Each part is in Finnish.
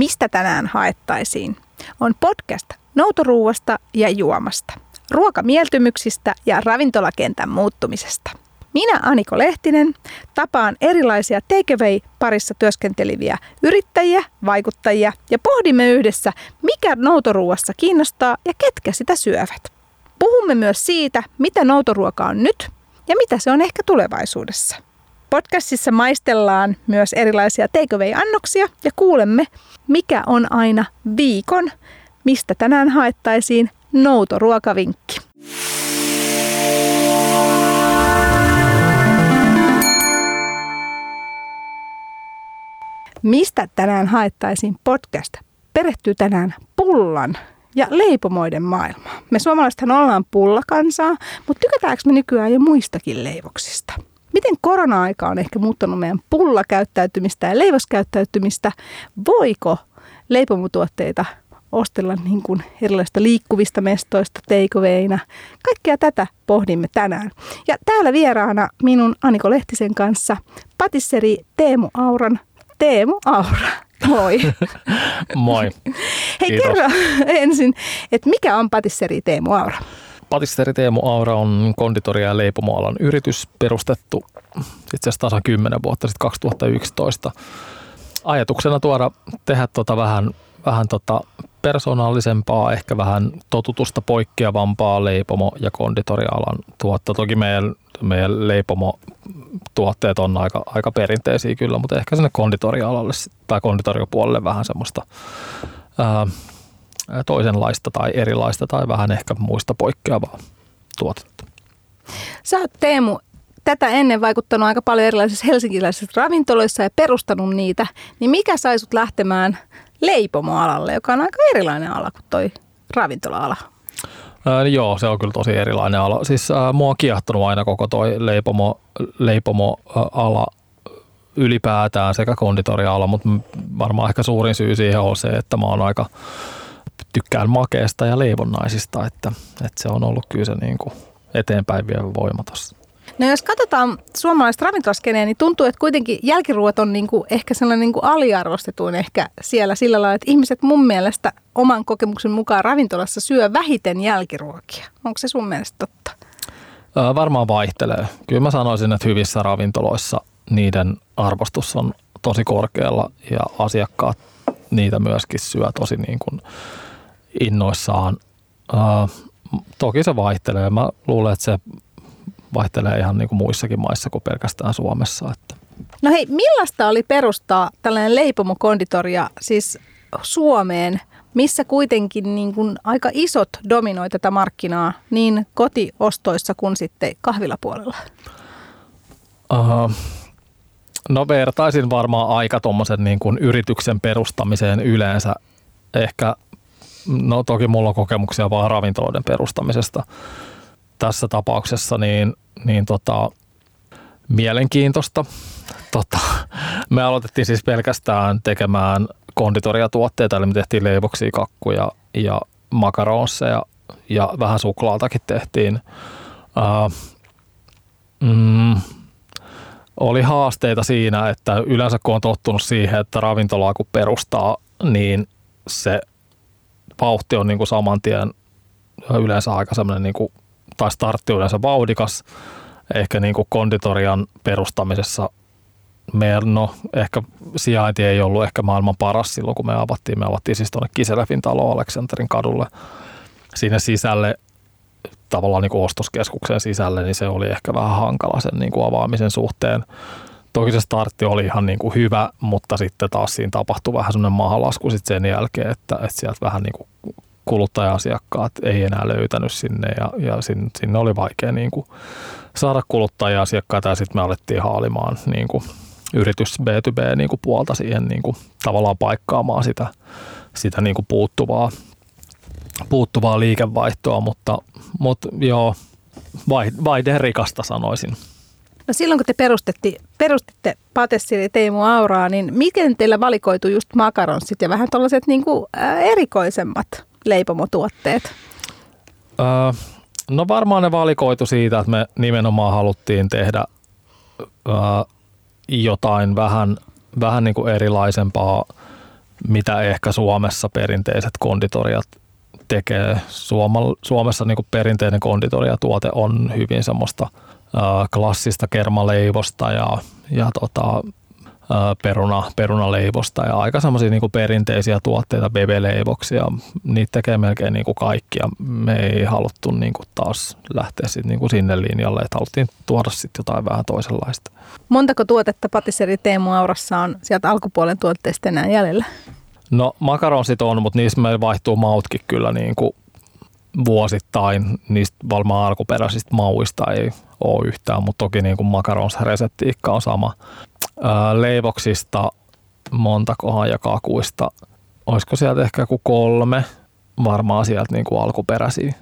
Mistä tänään haettaisiin? On podcast noutoruuasta ja juomasta, ruokamieltymyksistä ja ravintolakentän muuttumisesta. Minä Aniko Lehtinen tapaan erilaisia takeaway-parissa työskenteleviä yrittäjiä, vaikuttajia ja pohdimme yhdessä, mikä noutoruuassa kiinnostaa ja ketkä sitä syövät. Puhumme myös siitä, mitä noutoruoka on nyt ja mitä se on ehkä tulevaisuudessa. Podcastissa maistellaan myös erilaisia takeaway-annoksia ja kuulemme, mikä on aina viikon, mistä tänään haettaisiin noutoruokavinkki. Mistä tänään haettaisiin podcast perehtyy tänään pullan ja leipomoiden maailmaa. Me suomalaisethan ollaan pullakansaa, mutta tykätäänkö me nykyään jo muistakin leivoksista? Miten korona-aika on ehkä muuttanut meidän pullakäyttäytymistä ja leivoskäyttäytymistä? Voiko leipomutuotteita ostella niin kuin erilaisista liikkuvista mestoista, teikoveina. Kaikkea tätä pohdimme tänään. Ja täällä vieraana minun Aniko Lehtisen kanssa patisseri Teemu Auran. Teemu Aura, moi. moi. Hei Kiitos. kerro ensin, että mikä on patisseri Teemu Aura? Patisteri Teemu Aura on konditoria ja leipomoalan yritys perustettu itse asiassa tasan 10 vuotta sitten 2011. Ajatuksena tuoda tehdä tota vähän, vähän tota persoonallisempaa, ehkä vähän totutusta poikkeavampaa leipomo- ja konditorialan tuotta. Toki meidän, meidän leipomo-tuotteet on aika, aika perinteisiä kyllä, mutta ehkä sinne konditorialalle tai konditoriopuolelle vähän semmoista ää, toisenlaista tai erilaista tai vähän ehkä muista poikkeavaa tuotetta. Sä oot Teemu tätä ennen vaikuttanut aika paljon erilaisissa helsinkiläisissä ravintoloissa ja perustanut niitä, niin mikä sai sut lähtemään leipomoalalle, joka on aika erilainen ala kuin toi ravintola-ala? Niin joo, se on kyllä tosi erilainen ala. Siis ää, mua on kiehtonut aina koko toi leipomo, leipomo-ala ylipäätään sekä konditoriala, mutta varmaan ehkä suurin syy siihen on se, että mä oon aika tykkään makeesta ja leivonnaisista, että, että se on ollut kyllä se niin kuin eteenpäin vievä voima tossa. No jos katsotaan suomalaista ravintolaskeneä, niin tuntuu, että kuitenkin jälkiruot on niinku ehkä sellainen niinku aliarvostetuin ehkä siellä sillä lailla, että ihmiset mun mielestä oman kokemuksen mukaan ravintolassa syö vähiten jälkiruokia. Onko se sun mielestä totta? Ää, varmaan vaihtelee. Kyllä mä sanoisin, että hyvissä ravintoloissa niiden arvostus on tosi korkealla ja asiakkaat niitä myöskin syö tosi niin kuin innoissaan. Ää, toki se vaihtelee. Mä luulen, että se vaihtelee ihan niin kuin muissakin maissa kuin pelkästään Suomessa. Että No hei, millaista oli perustaa tällainen leipomokonditoria siis Suomeen, missä kuitenkin niin kuin aika isot dominoi tätä markkinaa niin kotiostoissa kuin sitten kahvilapuolella? Uh, no vertaisin varmaan aika tuommoisen niin kuin yrityksen perustamiseen yleensä. Ehkä, no toki mulla on kokemuksia vaan ravintoloiden perustamisesta. Tässä tapauksessa niin, niin tota, mielenkiintoista. Tota, me aloitettiin siis pelkästään tekemään konditoriatuotteita, eli me tehtiin leivoksia, kakkuja ja makaronseja ja vähän suklaatakin tehtiin. Uh, mm, oli haasteita siinä, että yleensä kun on tottunut siihen, että ravintolaa kun perustaa, niin se vauhti on niin kuin saman tien yleensä aika semmoinen, niin kuin, tai startti yleensä vauhdikas. Ehkä niin kuin konditorian perustamisessa meidän, no ehkä sijainti ei ollut ehkä maailman paras silloin, kun me avattiin. Me avattiin siis tuonne Kiselefin talo Aleksanterin kadulle sinne sisälle tavallaan niin kuin ostoskeskuksen sisälle, niin se oli ehkä vähän hankala sen niin kuin avaamisen suhteen. Toki se startti oli ihan niin kuin hyvä, mutta sitten taas siinä tapahtui vähän semmoinen mahalasku sitten sen jälkeen, että, että sieltä vähän niin kuin kuluttaja-asiakkaat ei enää löytänyt sinne ja, ja sinne, sinne oli vaikea niin kuin saada kuluttaja-asiakkaita ja sitten me alettiin haalimaan niin kuin yritys B2B niin kuin puolta siihen niin kuin tavallaan paikkaamaan sitä, sitä niin kuin puuttuvaa puuttuvaa liikevaihtoa, mutta, mutta joo, vaihde rikasta sanoisin. No silloin kun te perustetti, perustitte Patessiri Teemu Auraa, niin miten teillä valikoitu just makaronssit ja vähän tällaiset niin kuin, erikoisemmat leipomotuotteet? Öö, no varmaan ne valikoitu siitä, että me nimenomaan haluttiin tehdä öö, jotain vähän, vähän niin kuin erilaisempaa mitä ehkä Suomessa perinteiset konditoriat tekee. Suomessa niin perinteinen konditoriatuote on hyvin semmoista klassista kermaleivosta ja, ja tota, peruna, perunaleivosta ja aika semmoisia niin perinteisiä tuotteita, bebeleivoksia. Niitä tekee melkein niin kaikki ja me ei haluttu niin taas lähteä sit niin sinne linjalle, että haluttiin tuoda sitten jotain vähän toisenlaista. Montako tuotetta patisseri Teemu Aurassa on sieltä alkupuolen tuotteista enää jäljellä? No makaronsit on, mutta niissä meillä vaihtuu mautkin kyllä niin kuin vuosittain. Niistä varmaan alkuperäisistä mauista ei ole yhtään, mutta toki niin kuin makaronsreseptiikka on sama. Ää, leivoksista montakohan ja kakuista, olisiko sieltä ehkä joku kolme varmaan sieltä niin kuin alkuperäisiä.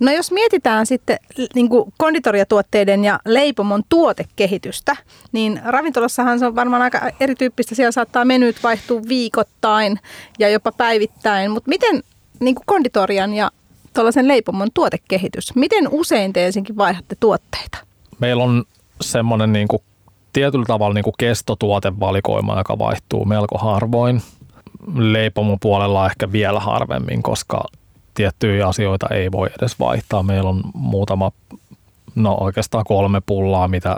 No jos mietitään sitten niin kuin konditoriatuotteiden ja leipomon tuotekehitystä, niin ravintolassahan se on varmaan aika erityyppistä. Siellä saattaa menyt vaihtua viikoittain ja jopa päivittäin, mutta miten niin kuin konditorian ja tuollaisen leipomon tuotekehitys, miten usein te ensinkin vaihdatte tuotteita? Meillä on semmoinen niin kuin tietyllä tavalla niin kuin kestotuotevalikoima, joka vaihtuu melko harvoin. Leipomon puolella ehkä vielä harvemmin, koska tiettyjä asioita ei voi edes vaihtaa. Meillä on muutama, no oikeastaan kolme pullaa, mitä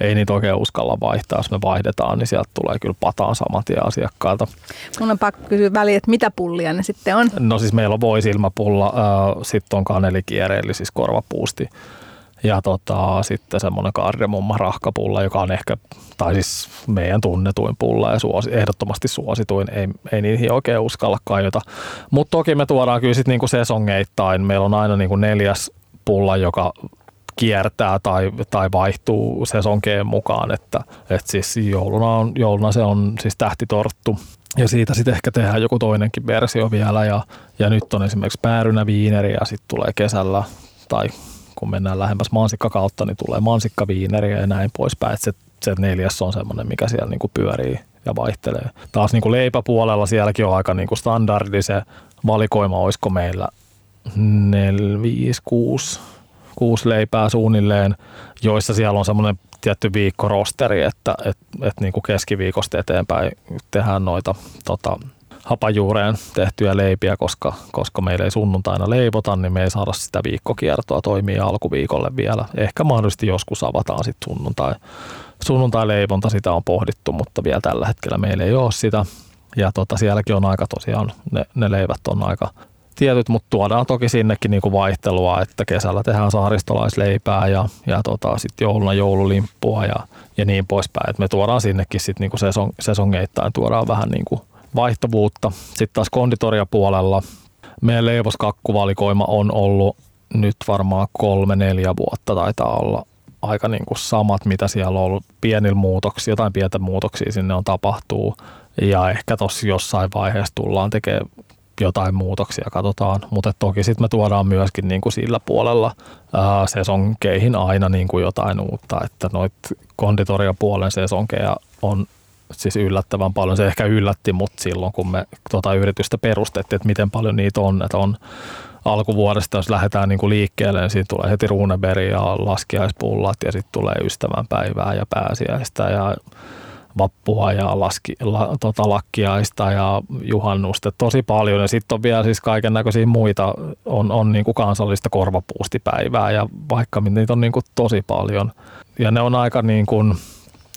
ei niitä oikein uskalla vaihtaa. Jos me vaihdetaan, niin sieltä tulee kyllä pataan saman tien asiakkaalta. Mun on pakko kysyä väliin, että mitä pullia ne sitten on? No siis meillä on voisilmapulla, äh, sitten on kanelikierre, eli siis korvapuusti ja tota, sitten semmoinen kardemumma rahkapulla, joka on ehkä, tai siis meidän tunnetuin pulla ja suosi, ehdottomasti suosituin. Ei, ei niihin oikein uskalla kajota. Mutta toki me tuodaan kyllä sitten niinku sesongeittain. Meillä on aina niinku neljäs pulla, joka kiertää tai, tai vaihtuu sesonkeen mukaan, että, että siis jouluna, on, jouluna se on siis tähtitorttu ja siitä sitten ehkä tehdään joku toinenkin versio vielä ja, ja nyt on esimerkiksi päärynä viineri ja sitten tulee kesällä tai kun mennään lähemmäs mansikkakautta, niin tulee mansikkaviineriä ja näin poispäin. Että se, se neljäs on semmoinen, mikä siellä niin kuin pyörii ja vaihtelee. Taas niin kuin leipäpuolella sielläkin on aika niin kuin standardi se valikoima, olisiko meillä 4, 5, 6, 6 leipää suunnilleen, joissa siellä on semmoinen tietty viikkorosteri, että et, et niin kuin keskiviikosta eteenpäin tehdään noita tota, hapajuureen tehtyjä leipiä, koska, koska meillä ei sunnuntaina leivota, niin me ei saada sitä viikkokiertoa toimia alkuviikolle vielä. Ehkä mahdollisesti joskus avataan sitten sunnuntai, sunnuntai-leivonta, sitä on pohdittu, mutta vielä tällä hetkellä meillä ei ole sitä. Ja tota, sielläkin on aika tosiaan, ne, ne leivät on aika tietyt, mutta tuodaan toki sinnekin niinku vaihtelua, että kesällä tehdään saaristolaisleipää ja, ja tota, sitten jouluna joululimppua ja, ja niin poispäin. Et me tuodaan sinnekin sitten niinku sesong, sesongeittain tuodaan vähän niinku vaihtuvuutta. Sitten taas konditoriapuolella meidän leivoskakkuvalikoima on ollut nyt varmaan kolme, neljä vuotta taitaa olla aika niin kuin samat, mitä siellä on ollut. Pienillä muutoksia, jotain pientä muutoksia sinne on tapahtuu. Ja ehkä tuossa jossain vaiheessa tullaan tekemään jotain muutoksia, katsotaan. Mutta toki sitten me tuodaan myöskin niin kuin sillä puolella ää, sesonkeihin aina niin kuin jotain uutta. Että noit konditoriapuolen sesonkeja on siis yllättävän paljon. Se ehkä yllätti mut silloin, kun me tuota yritystä perustettiin, että miten paljon niitä on. Että on alkuvuodesta, jos lähdetään niin kuin liikkeelle, niin siinä tulee heti Runeberg ja laskiaispullat ja sitten tulee ystävänpäivää ja pääsiäistä ja vappua ja laski, la, tota, lakkiaista ja juhannusta tosi paljon. Ja sitten on vielä siis kaiken näköisiä muita, on, on niin kuin kansallista korvapuustipäivää ja vaikka niitä on niin kuin tosi paljon. Ja ne on aika niin kuin,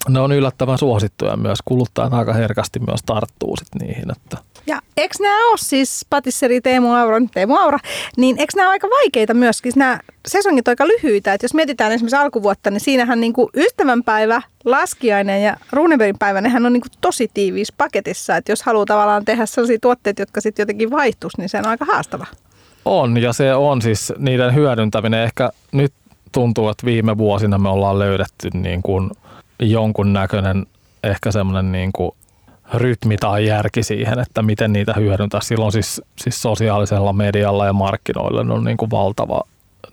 ne on yllättävän suosittuja myös. Kuluttajat aika herkästi myös tarttuu sit niihin. Että. Ja eikö nämä ole siis patisseri Teemu Aura, Teemu Aura, niin eikö nämä ole aika vaikeita myöskin? Nämä sesongit aika lyhyitä. Että jos mietitään esimerkiksi alkuvuotta, niin siinähän niin kuin ystävänpäivä, laskiainen ja Runebergin päivä, nehän on niin kuin tosi tiiviissä paketissa. Että jos haluaa tavallaan tehdä sellaisia tuotteita, jotka sitten jotenkin vaihtuisi, niin se on aika haastava. On ja se on siis niiden hyödyntäminen. Ehkä nyt tuntuu, että viime vuosina me ollaan löydetty niin kuin – jonkun näköinen ehkä semmoinen niin kuin rytmi tai järki siihen, että miten niitä hyödyntää. Silloin siis, siis sosiaalisella medialla ja markkinoilla on niin kuin valtava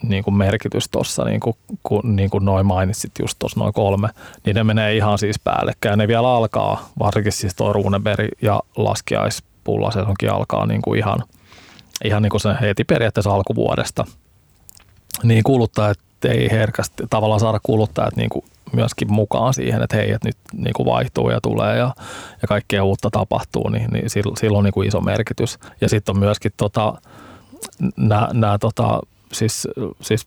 niin kuin merkitys tuossa, niin kuin, niin kuin noin mainitsit just tuossa noin kolme, niin ne menee ihan siis päällekkäin. Ne vielä alkaa, varsinkin siis tuo Runeberg ja onkin alkaa niin kuin ihan, ihan niin kuin se heti periaatteessa alkuvuodesta. Niin kuluttajat ei herkästi tavallaan saada kuluttajat niin kuin myöskin mukaan siihen, että hei, että nyt niin kuin vaihtuu ja tulee ja, ja kaikkea uutta tapahtuu, niin, niin sillä on niin kuin iso merkitys. Ja sitten on myöskin tota, nämä tota, siis, siis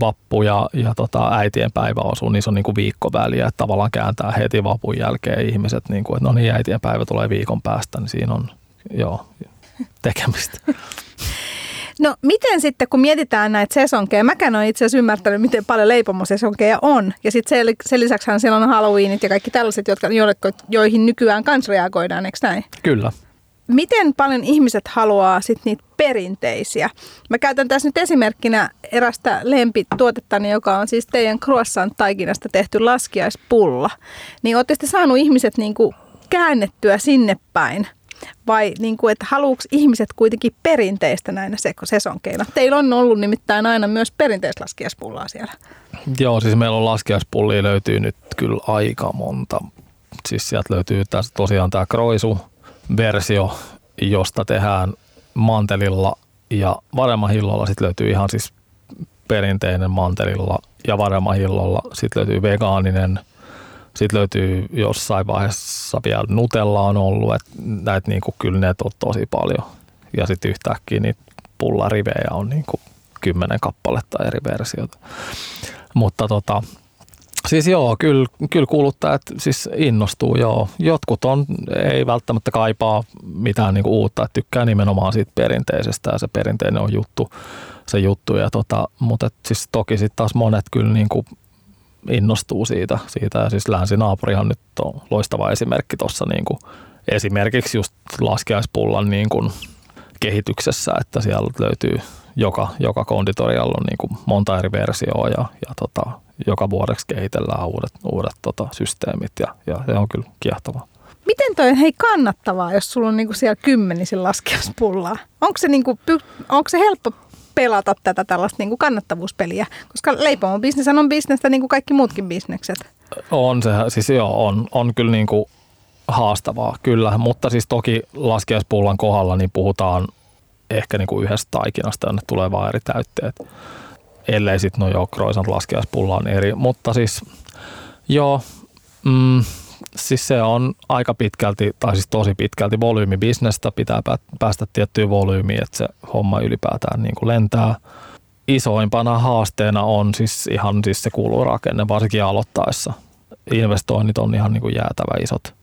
vappu ja, ja tota, äitien päivä osuu, niin se on niin kuin viikkoväliä, että tavallaan kääntää heti vapun jälkeen ihmiset, niin kuin, että no niin, äitien päivä tulee viikon päästä, niin siinä on joo, tekemistä. No miten sitten, kun mietitään näitä sesonkeja, mäkään olen itse asiassa ymmärtänyt, miten paljon leipomosesonkeja on. Ja sitten sen, sen lisäksi siellä on Halloweenit ja kaikki tällaiset, jotka, joihin nykyään kans reagoidaan, eikö näin? Kyllä. Miten paljon ihmiset haluaa sitten niitä perinteisiä? Mä käytän tässä nyt esimerkkinä erästä lempituotettani, joka on siis teidän croissant-taikinasta tehty laskiaispulla. Niin ootte saanut ihmiset niinku käännettyä sinne päin vai niin kuin, että haluuks ihmiset kuitenkin perinteistä näinä sesonkeina? Teillä on ollut nimittäin aina myös perinteislaskiaspullaa siellä. Joo, siis meillä on laskiaspullia löytyy nyt kyllä aika monta. Siis sieltä löytyy tässä tosiaan tämä Kroisu-versio, josta tehdään mantelilla ja varemahillolla. Sitten löytyy ihan siis perinteinen mantelilla ja varemahillolla. Sitten löytyy vegaaninen – sitten löytyy jossain vaiheessa vielä Nutella on ollut, että näitä niin kuin, kyllä ne on tosi paljon. Ja sitten yhtäkkiä niitä pullarivejä on niin kuin kymmenen kappaletta eri versiota. Mutta tota, Siis joo, kyllä, kyllä kuluttajat siis innostuu joo. Jotkut on, ei välttämättä kaipaa mitään niin uutta, että tykkää nimenomaan siitä perinteisestä ja se perinteinen on juttu, se juttu. Ja tota, mutta siis toki sitten taas monet kyllä niin kuin innostuu siitä. siitä. Ja siis länsinaapurihan nyt on loistava esimerkki tuossa niin esimerkiksi just laskiaispullan niin kuin kehityksessä, että siellä löytyy joka, joka konditorialla on niin kuin monta eri versioa ja, ja tota, joka vuodeksi kehitellään uudet, uudet tota, systeemit ja, ja se on kyllä kiehtovaa. Miten toi on hei kannattavaa, jos sulla on niinku siellä kymmenisin laskiaispullaa? Onko se, niinku, onko se helppo pelata tätä tällaista niin kuin kannattavuuspeliä, koska leipomon bisnes on bisnestä niin kuin kaikki muutkin bisnekset. On se, siis joo, on, on kyllä niin kuin haastavaa, kyllä, mutta siis toki laskiaispullan kohdalla niin puhutaan ehkä niin kuin yhdestä taikinasta, jonne tulee vain eri täytteet, ellei sitten no joo, croissant laskiaispulla on eri, mutta siis joo, mm, siis se on aika pitkälti, tai siis tosi pitkälti volyymibisnestä, pitää päästä tiettyyn volyymiin, että se homma ylipäätään niin kuin lentää. Isoimpana haasteena on siis ihan siis se rakenne, varsinkin aloittaessa. Investoinnit on ihan niin kuin jäätävä isot,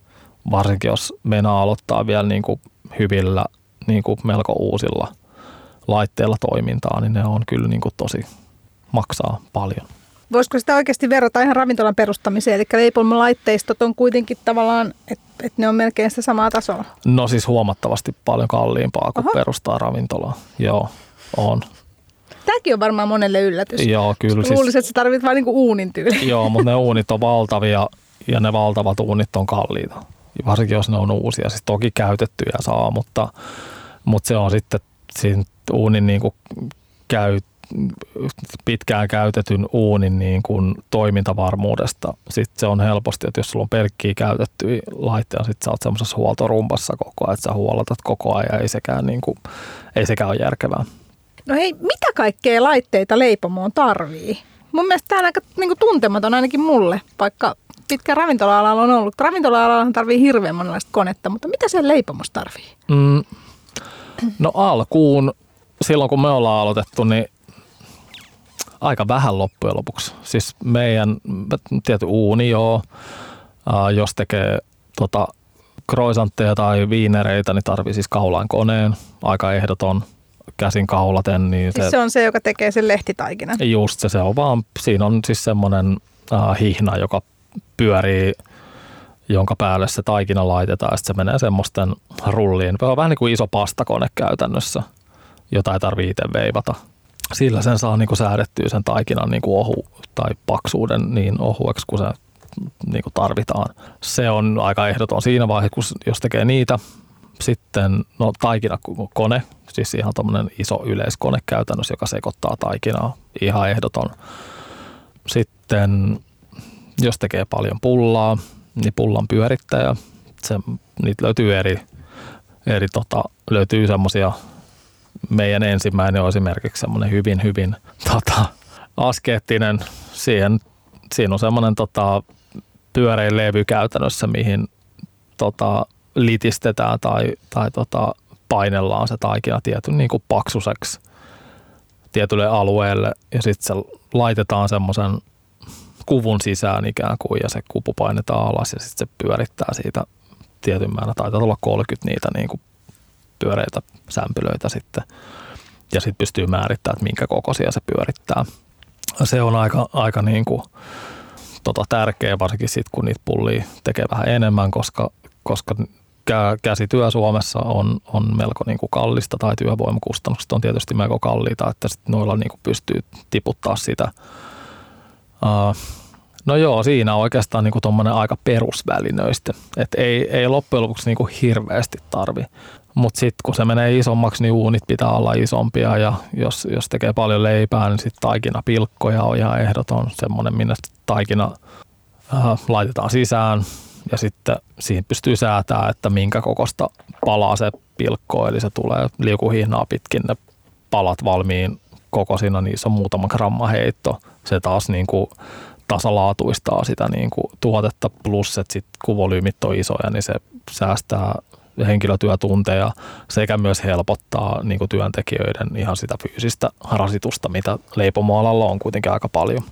varsinkin jos meinaa aloittaa vielä niin kuin hyvillä, niin kuin melko uusilla laitteilla toimintaa, niin ne on kyllä niin kuin tosi maksaa paljon. Voisiko sitä oikeasti verrata ihan ravintolan perustamiseen? Eli leipomolaitteistot on kuitenkin tavallaan, että et ne on melkein sitä samaa tasoa. No siis huomattavasti paljon kalliimpaa kuin Oho. perustaa ravintolaa. Joo, on. Tämäkin on varmaan monelle yllätys. Joo, kyllä. Siis, luulisin, että sä tarvitset vain niinku uunin tyyli. Joo, mutta ne uunit on valtavia ja ne valtavat uunit on kalliita. Varsinkin jos ne on uusia. Siis toki käytettyjä saa, mutta, mutta se on sitten siinä uunin niinku käyt, pitkään käytetyn uunin niin kuin toimintavarmuudesta. Sitten se on helposti, että jos sulla on pelkkiä käytettyjä laitteita, sitten sä oot semmoisessa huoltorumpassa koko ajan, että sä huolatat koko ajan, ei sekään, niin kuin, ei sekään ole järkevää. No hei, mitä kaikkea laitteita leipomoon tarvii? Mun mielestä tämä on aika niin kuin tuntematon ainakin mulle, vaikka pitkä ravintola-alalla on ollut. Ravintola-alalla tarvii hirveän monenlaista konetta, mutta mitä se leipomos tarvii? Mm, no alkuun, silloin kun me ollaan aloitettu, niin aika vähän loppujen lopuksi. Siis meidän tietty uuni joo, jos tekee tota, kroisantteja tai viinereitä, niin tarvii siis kaulain koneen, aika ehdoton käsin kaulaten. Niin siis se, se on se, joka tekee sen lehtitaikinan? Just se, se on vaan, siinä on siis semmoinen äh, hihna, joka pyörii jonka päälle se taikina laitetaan ja sitten se menee semmoisten rulliin. Se on vähän niin kuin iso pastakone käytännössä, jota ei tarvitse itse veivata sillä sen saa niin kuin säädettyä sen taikinan niin kuin ohu tai paksuuden niin ohueksi kuin se niin kuin tarvitaan. Se on aika ehdoton siinä vaiheessa, jos tekee niitä. Sitten no, taikinakone, siis ihan tämmöinen iso yleiskone käytännössä, joka sekoittaa taikinaa, ihan ehdoton. Sitten jos tekee paljon pullaa, niin pullan pyörittäjä, se, niitä löytyy eri, eri tota, löytyy semmoisia meidän ensimmäinen on esimerkiksi semmoinen hyvin, hyvin tota, askeettinen. Siihen siinä on semmoinen tota, pyörein levy käytännössä, mihin tota, litistetään tai, tai tota, painellaan se taikina tietyn niin kuin paksuseksi tietylle alueelle ja sitten se laitetaan semmoisen kuvun sisään ikään kuin ja se kupu painetaan alas ja sitten se pyörittää siitä tietyn määrä. Taitaa olla 30 niitä niin kuin pyöreitä sämpylöitä sitten ja sitten pystyy määrittämään, että minkä kokoisia se pyörittää. Se on aika, aika niin kuin, tota, tärkeä, varsinkin sitten kun niitä pullia tekee vähän enemmän, koska, koska käsityö Suomessa on, on melko niin kuin kallista tai työvoimakustannukset on tietysti melko kalliita, että sit noilla niin kuin pystyy tiputtaa sitä. Uh, no joo, siinä on oikeastaan niin tuommoinen aika perusvälinöistä, että ei, ei loppujen lopuksi niin kuin hirveästi tarvi. Mutta sitten kun se menee isommaksi, niin uunit pitää olla isompia ja jos, jos tekee paljon leipää, niin sitten taikinapilkkoja on ihan ehdoton semmoinen, minne taikina äh, laitetaan sisään ja sitten siihen pystyy säätämään, että minkä kokosta palaa se pilkko, eli se tulee liukuhihnaa pitkin ne palat valmiin kokoisina, niissä on muutama gramma heitto. Se taas niin kuin tasalaatuistaa sitä niin kuin tuotetta, plus että sit kun volyymit on isoja, niin se säästää henkilötyötunteja sekä myös helpottaa niin kuin työntekijöiden ihan sitä fyysistä rasitusta, mitä leipomoalalla on kuitenkin aika paljon.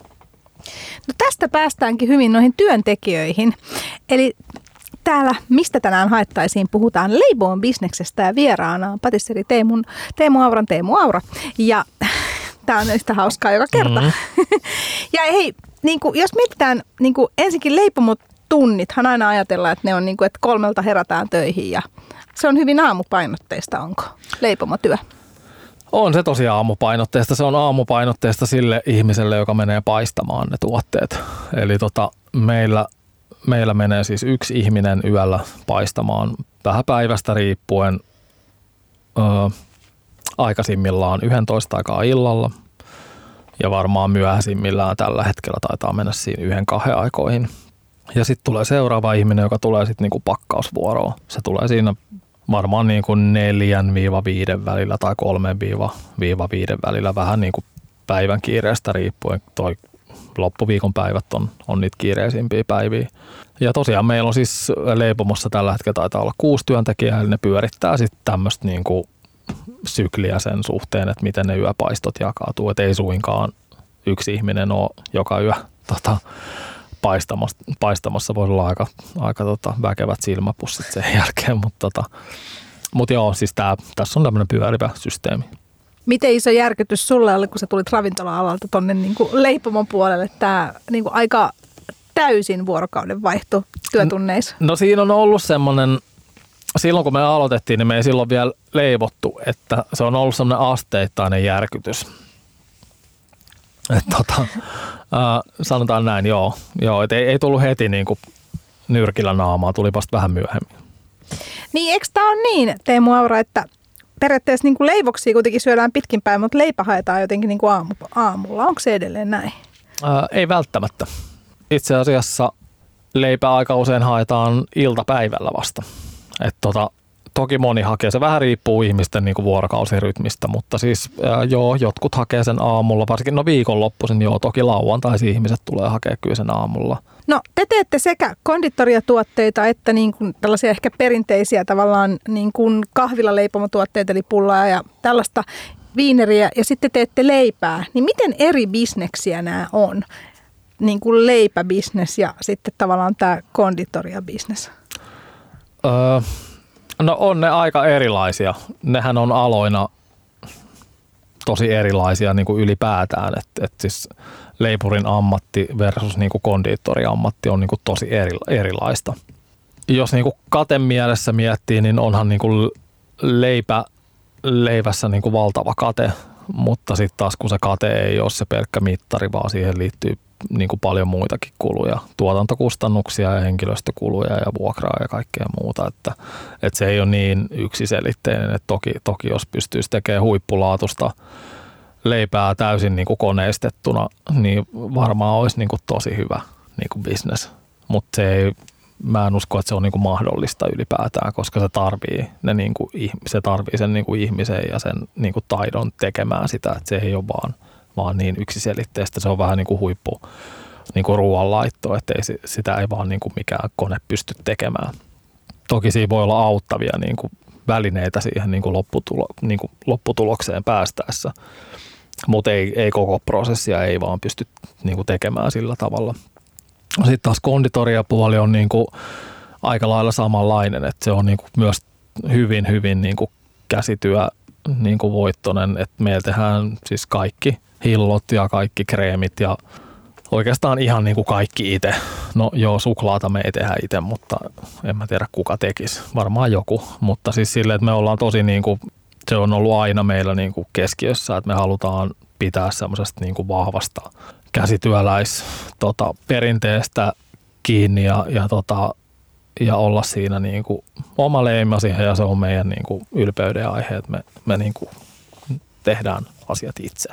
No tästä päästäänkin hyvin noihin työntekijöihin. Eli täällä, mistä tänään haettaisiin, puhutaan leipoon bisneksestä ja vieraana on patisseri Teemun, Teemu Auran Teemu Aura. Ja tämä on yhtä hauskaa joka kerta. Mm-hmm. ja hei, niin kuin, jos mietitään niin kuin ensinnäkin leipomot tunnithan aina ajatellaan, että ne on niin kuin, että kolmelta herätään töihin ja se on hyvin aamupainotteista, onko leipomotyö? On se tosiaan aamupainotteista. Se on aamupainotteista sille ihmiselle, joka menee paistamaan ne tuotteet. Eli tota, meillä, meillä menee siis yksi ihminen yöllä paistamaan vähän päivästä riippuen ö, aikaisimmillaan 11 aikaa illalla. Ja varmaan myöhäisimmillään tällä hetkellä taitaa mennä siinä yhden kahden aikoihin. Ja sitten tulee seuraava ihminen, joka tulee sitten niinku pakkausvuoroon. Se tulee siinä varmaan niin kuin neljän viiva viiden välillä tai kolmen viiva, viiva viiden välillä vähän niin kuin päivän kiireestä riippuen. Toi loppuviikon päivät on, on niitä kiireisimpiä päiviä. Ja tosiaan meillä on siis leipomossa tällä hetkellä taitaa olla kuusi työntekijää, eli ne pyörittää sitten tämmöistä niin kuin sykliä sen suhteen, että miten ne yöpaistot jakautuu. Että ei suinkaan yksi ihminen ole joka yö tota, paistamassa, paistamassa voisi olla aika, aika tota, väkevät silmäpussit sen jälkeen, mutta tota, mut joo, siis tää, tässä on tämmöinen pyörivä systeemi. Miten iso järkytys sulle oli, kun sä tulit ravintola-alalta tuonne niin leipomon puolelle, tämä niin aika täysin vuorokauden vaihto työtunneissa? No siinä on ollut semmoinen, silloin kun me aloitettiin, niin me ei silloin vielä leivottu, että se on ollut semmoinen asteittainen järkytys. Et tota, Uh, sanotaan näin, joo. joo et ei, ei tullut heti niin kuin nyrkillä naamaa, tuli vasta vähän myöhemmin. Niin, eikö tämä ole niin, Teemu Aura, että periaatteessa niin kuin leivoksia kuitenkin syödään pitkin päin, mutta leipä haetaan jotenkin niin kuin aamu, aamulla. Onko se edelleen näin? Uh, ei välttämättä. Itse asiassa leipä aika usein haetaan iltapäivällä vasta. Et tota, toki moni hakee, se vähän riippuu ihmisten niin kuin vuorokausirytmistä, mutta siis ää, joo, jotkut hakee sen aamulla, varsinkin no viikonloppuisin, joo, toki lauantaisin ihmiset tulee hakea kyllä sen aamulla. No te teette sekä konditoriatuotteita että niin kuin tällaisia ehkä perinteisiä tavallaan niin kuin kahvilaleipomotuotteita, eli pullaa ja tällaista viineriä ja sitten teette leipää, niin miten eri bisneksiä nämä on? Niin kuin leipäbisnes ja sitten tavallaan tämä konditoriabisnes. Öö, No on ne aika erilaisia. Nehän on aloina tosi erilaisia niin kuin ylipäätään. Että et siis leipurin ammatti versus niin kuin kondiittoriammatti on niin kuin tosi eri, erilaista. Jos niin kuin katen mielessä miettii, niin onhan niin kuin leipä, leivässä niin kuin valtava kate, mutta sitten taas kun se kate ei ole se pelkkä mittari, vaan siihen liittyy niin kuin paljon muitakin kuluja, tuotantokustannuksia ja henkilöstökuluja ja vuokraa ja kaikkea muuta, että, että se ei ole niin yksiselitteinen, että toki, toki jos pystyisi tekemään huippulaatusta leipää täysin niin kuin koneistettuna, niin varmaan olisi niin kuin tosi hyvä niin kuin business, mutta se ei, mä en usko, että se on niin kuin mahdollista ylipäätään, koska se tarvii, ne niin kuin, se tarvii sen niin kuin ihmisen ja sen niin kuin taidon tekemään sitä, että se ei ole vaan – vaan niin yksiselitteistä. Se on vähän niin kuin huippu, niin kuin ruoanlaittoa, että ei, sitä ei vaan niin kuin mikään kone pysty tekemään. Toki siinä voi olla auttavia niin kuin välineitä siihen niin kuin lopputulo, niin kuin lopputulokseen päästäessä, mutta ei, ei koko prosessia ei vaan pysty niin kuin tekemään sillä tavalla. Sitten taas konditoria-puoli on niin kuin aika lailla samanlainen, että se on niin kuin myös hyvin, hyvin niin kuin käsityö niin kuin voittonen, että meillä tehdään siis kaikki hillot ja kaikki kreemit ja oikeastaan ihan niin kuin kaikki itse. No joo, suklaata me ei tehdä itse, mutta en mä tiedä kuka tekisi. Varmaan joku, mutta siis silleen, että me ollaan tosi niin kuin, se on ollut aina meillä niin kuin keskiössä, että me halutaan pitää semmoisesta niin kuin vahvasta käsityöläis tota, perinteestä kiinni ja, ja, tota, ja olla siinä niin kuin oma leima siihen ja se on meidän niin kuin ylpeyden aihe, että me, me niin kuin tehdään asiat itse.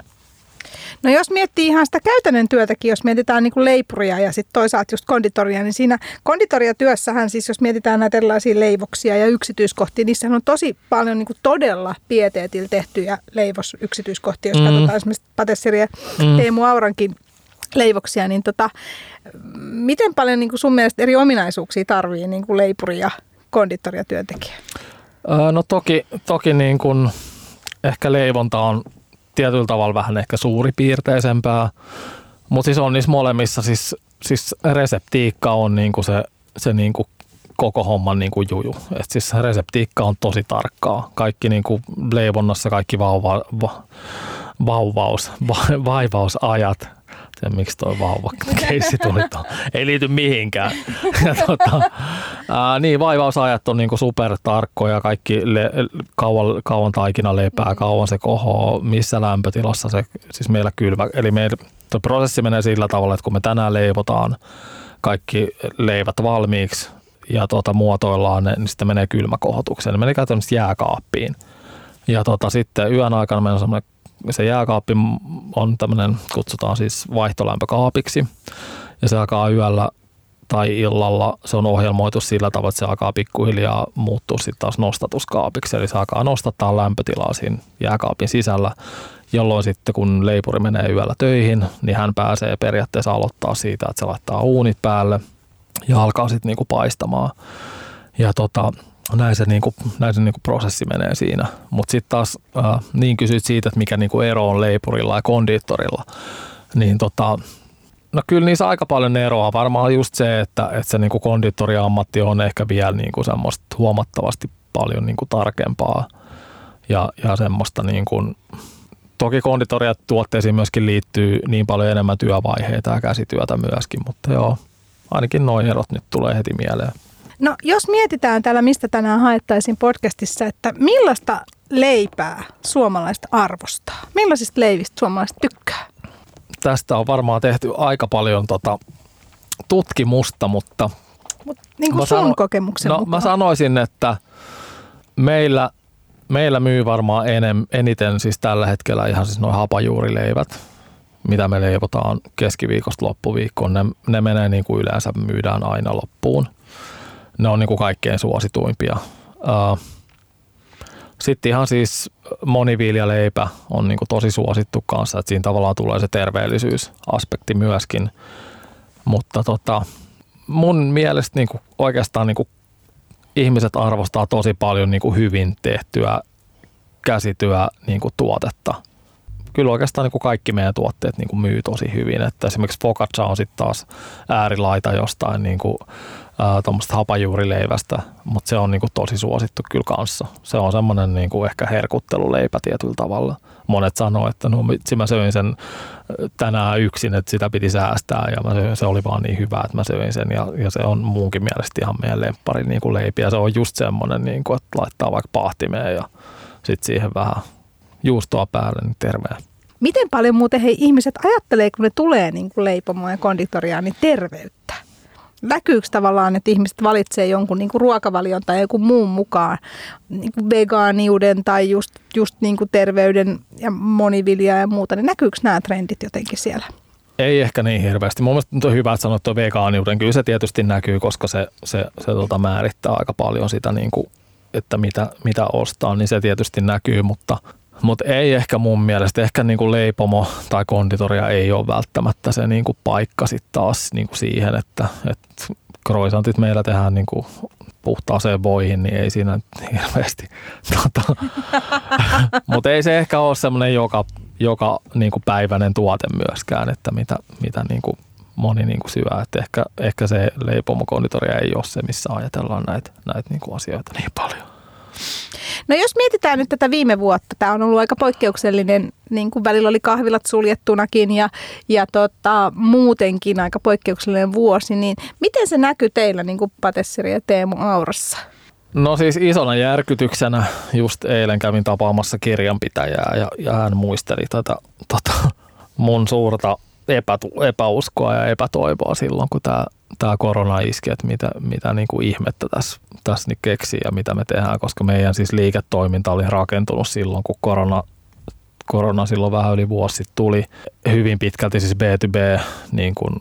No jos miettii ihan sitä käytännön työtäkin, jos mietitään niin kuin leipuria ja sitten toisaalta just konditoria, niin siinä konditoriatyössähän siis, jos mietitään näitä erilaisia leivoksia ja yksityiskohtia, niissä on tosi paljon niin kuin todella pieteetillä tehtyjä leivosyksityiskohtia, jos mm. katsotaan esimerkiksi Patesseri ja mm. Teemu Aurankin leivoksia, niin tota, miten paljon niin kuin sun mielestä eri ominaisuuksia tarvii niin kuin leipuri ja konditoria työntekijä? No toki, toki niin kuin ehkä leivonta on tietyllä tavalla vähän ehkä suuripiirteisempää, mutta siis on niissä molemmissa, siis, siis reseptiikka on niinku se, se niinku koko homman niinku juju. Et siis reseptiikka on tosi tarkkaa. Kaikki niinku leivonnassa, kaikki vauva, va, vauvaus, va, vaivausajat, tiedä, miksi tuo vauva keissi tuli tuon. Ei liity mihinkään. Ja tota, ää, niin, vaivausajat on niinku supertarkkoja, kaikki le, kauan, kauan taikina lepää, kauan se kohoo, missä lämpötilassa se, siis meillä kylmä. Eli meillä prosessi menee sillä tavalla, että kun me tänään leivotaan kaikki leivät valmiiksi ja tota, muotoillaan ne, niin sitten menee kylmäkohotukseen. Ne menee käytännössä jääkaappiin. Ja tota, sitten yön aikana meillä on semmoinen se jääkaappi on tämmöinen, kutsutaan siis vaihtolämpökaapiksi ja se alkaa yöllä tai illalla se on ohjelmoitu sillä tavalla, että se alkaa pikkuhiljaa muuttua sitten taas nostatuskaapiksi. Eli se alkaa nostattaa lämpötilaa siinä jääkaapin sisällä, jolloin sitten kun leipuri menee yöllä töihin, niin hän pääsee periaatteessa aloittaa siitä, että se laittaa uunit päälle ja alkaa sitten niinku paistamaan. Ja tota, näin se, niinku, näin se niinku prosessi menee siinä. Mutta sitten taas äh, niin kysyit siitä, että mikä niinku ero on leipurilla ja kondiittorilla, niin tota, no kyllä niissä aika paljon eroa. Varmaan just se, että, että se niinku kondiittoriammatti on ehkä vielä niinku semmoista huomattavasti paljon niinku tarkempaa ja, ja semmoista niinku, toki tuotteisiin myöskin liittyy niin paljon enemmän työvaiheita ja käsityötä myöskin, mutta joo, ainakin noin erot nyt tulee heti mieleen. No jos mietitään täällä, mistä tänään haettaisiin podcastissa, että millaista leipää suomalaista arvostaa? Millaisista leivistä suomalaiset tykkää? Tästä on varmaan tehty aika paljon tota, tutkimusta, mutta... Mut, niin kuin sun sano, kokemuksen no, mukaan. Mä sanoisin, että meillä, meillä myy varmaan enem, eniten siis tällä hetkellä ihan siis noin hapajuurileivät, mitä me leivotaan keskiviikosta loppuviikkoon. Ne, ne menee niin kuin yleensä myydään aina loppuun ne on niin kuin kaikkein suosituimpia. Sitten ihan siis moniviljaleipä on niin kuin tosi suosittu kanssa, että siinä tavallaan tulee se terveellisyysaspekti myöskin. Mutta tota, mun mielestä niin kuin oikeastaan niin kuin ihmiset arvostaa tosi paljon niin kuin hyvin tehtyä käsityö niin kuin tuotetta. Kyllä oikeastaan niin kuin kaikki meidän tuotteet niin kuin myy tosi hyvin. Että esimerkiksi focaccia on sitten taas äärilaita jostain niin kuin tuommoista hapajuurileivästä, mutta se on niinku tosi suosittu kyllä kanssa. Se on semmoinen niinku ehkä herkutteluleipä tietyllä tavalla. Monet sanoo, että no vitsi mä söin sen tänään yksin, että sitä piti säästää ja mä söin, se oli vaan niin hyvä, että mä söin sen ja, ja se on muunkin mielestä ihan meidän lemppari niinku leipi ja se on just semmoinen, niinku, että laittaa vaikka pahtimeen ja sitten siihen vähän juustoa päälle, niin terveä. Miten paljon muuten hei ihmiset ajattelee, kun ne tulee niin kuin leipomaan ja konditoriaan, niin terveyttä? Näkyykö tavallaan, että ihmiset valitsee jonkun niin kuin ruokavalion tai joku muun mukaan, niin kuin vegaaniuden tai just, just niin kuin terveyden ja monivilja ja muuta, niin näkyykö nämä trendit jotenkin siellä? Ei ehkä niin hirveästi. Mun mielestä on hyvä, että sanot vegaaniuden. Kyllä se tietysti näkyy, koska se, se, se tota määrittää aika paljon sitä, niin kuin, että mitä, mitä ostaa, niin se tietysti näkyy, mutta Mutta ei ehkä mun mielestä, ehkä niinku leipomo tai konditoria ei ole välttämättä se niinku paikka sitten taas niinku siihen, että, että kroisantit meillä tehdään niinku puhtaaseen voihin, niin ei siinä hirveästi. Tota, Mutta ei se ehkä ole semmoinen joka, joka niinku päiväinen tuote myöskään, että mitä, mitä niinku moni niinku syvää. Että ehkä, ehkä se leipomokonditoria ei ole se, missä ajatellaan näitä, näitä niinku asioita niin paljon. No jos mietitään nyt tätä viime vuotta, tämä on ollut aika poikkeuksellinen, niin kuin välillä oli kahvilat suljettunakin ja, ja tota, muutenkin aika poikkeuksellinen vuosi, niin miten se näkyy teillä niin kuin Patessiri ja Teemu Aurassa? No siis isona järkytyksenä just eilen kävin tapaamassa kirjanpitäjää ja, ja hän muisteli tätä tota, mun suurta epätu, epäuskoa ja epätoivoa silloin, kun tämä tämä korona iski, että mitä, mitä niin kuin ihmettä tässä, tässä nyt keksii ja mitä me tehdään, koska meidän siis liiketoiminta oli rakentunut silloin, kun korona, korona silloin vähän yli vuosi sitten tuli hyvin pitkälti siis B2B niin kuin,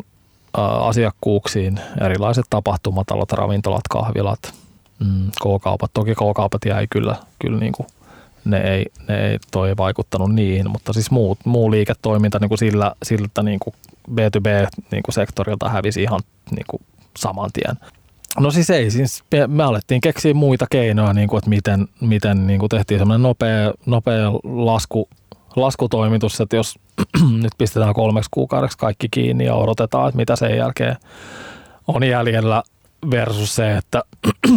ä, asiakkuuksiin, erilaiset tapahtumatalot, ravintolat, kahvilat, mm, K-kaupat. Toki K-kaupat jäi kyllä, kyllä niin kuin ne ei, ne ei, toi ei vaikuttanut niihin, mutta siis muu, muu liiketoiminta niin kuin sillä, siltä niin kuin B2B-sektorilta niin hävisi ihan niin kuin saman tien. No siis ei, siis me alettiin keksiä muita keinoja, niin kuin, että miten, miten niin kuin tehtiin semmoinen nopea, nopea lasku, laskutoimitus, että jos nyt pistetään kolmeksi kuukaudeksi kaikki kiinni ja odotetaan, että mitä sen jälkeen on jäljellä versus se, että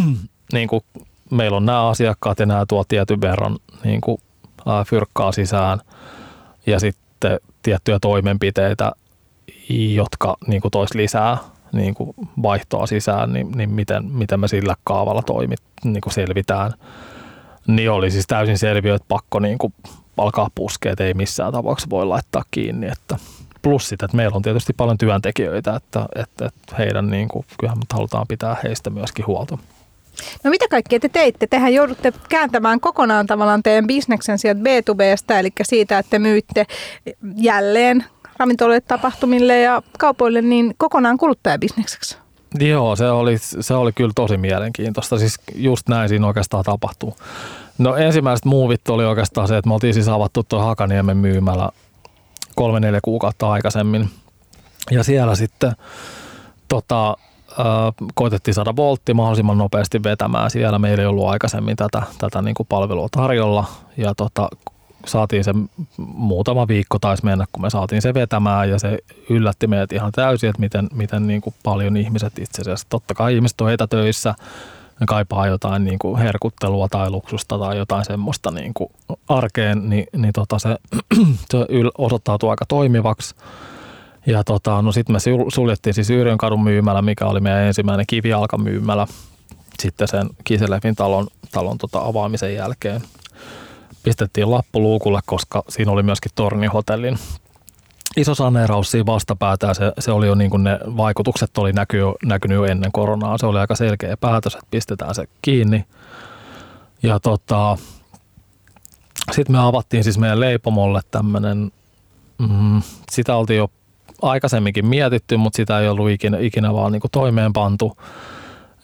niin kuin meillä on nämä asiakkaat ja nämä tuo tietyn verran niin kuin, fyrkkaa sisään ja sitten tiettyjä toimenpiteitä, jotka niin kuin tois lisää niin kuin vaihtoa sisään, niin, niin miten, miten me sillä kaavalla toimit, niin kuin selvitään. Niin oli siis täysin selviö, että pakko niin kuin alkaa puskea, että ei missään tapauksessa voi laittaa kiinni. Että plus sitä, että meillä on tietysti paljon työntekijöitä, että, että, että heidän, niin kuin, kyllähän halutaan pitää heistä myöskin huolta. No mitä kaikkea te teitte? Tehän joudutte kääntämään kokonaan tavallaan teidän bisneksen sieltä B2Bstä, eli siitä, että te myytte jälleen ravintoloille, tapahtumille ja kaupoille niin kokonaan kuluttajabisnekseksi? Joo, se oli, se oli kyllä tosi mielenkiintoista. Siis just näin siinä oikeastaan tapahtuu. No ensimmäiset muuvit oli oikeastaan se, että me oltiin siis avattu tuo Hakaniemen myymällä kolme neljä kuukautta aikaisemmin. Ja siellä sitten tota, koitettiin saada voltti mahdollisimman nopeasti vetämään. Siellä meillä ei ollut aikaisemmin tätä, tätä niin kuin palvelua tarjolla ja tota, saatiin se muutama viikko taisi mennä, kun me saatiin se vetämään ja se yllätti meidät ihan täysin, että miten, miten niin kuin paljon ihmiset itse asiassa, totta kai ihmiset on etätöissä, ne kaipaa jotain niin kuin herkuttelua tai luksusta tai jotain semmoista niin kuin arkeen, niin, niin tota se, se osoittautui aika toimivaksi. Ja tota, no sitten me suljettiin siis Yrjönkadun myymällä, mikä oli meidän ensimmäinen kivijalkamyymälä sitten sen Kiselefin talon, talon tota avaamisen jälkeen pistettiin lappu luukulle, koska siinä oli myöskin Tornihotellin iso saneeraus siinä vastapäätä ja se, se oli jo niin kuin ne vaikutukset oli näky, näkynyt jo ennen koronaa. Se oli aika selkeä päätös, että pistetään se kiinni. Ja tota, sitten me avattiin siis meidän leipomolle tämmöinen, mm, sitä oltiin jo aikaisemminkin mietitty, mutta sitä ei ollut ikinä, ikinä vaan niin kuin toimeenpantu.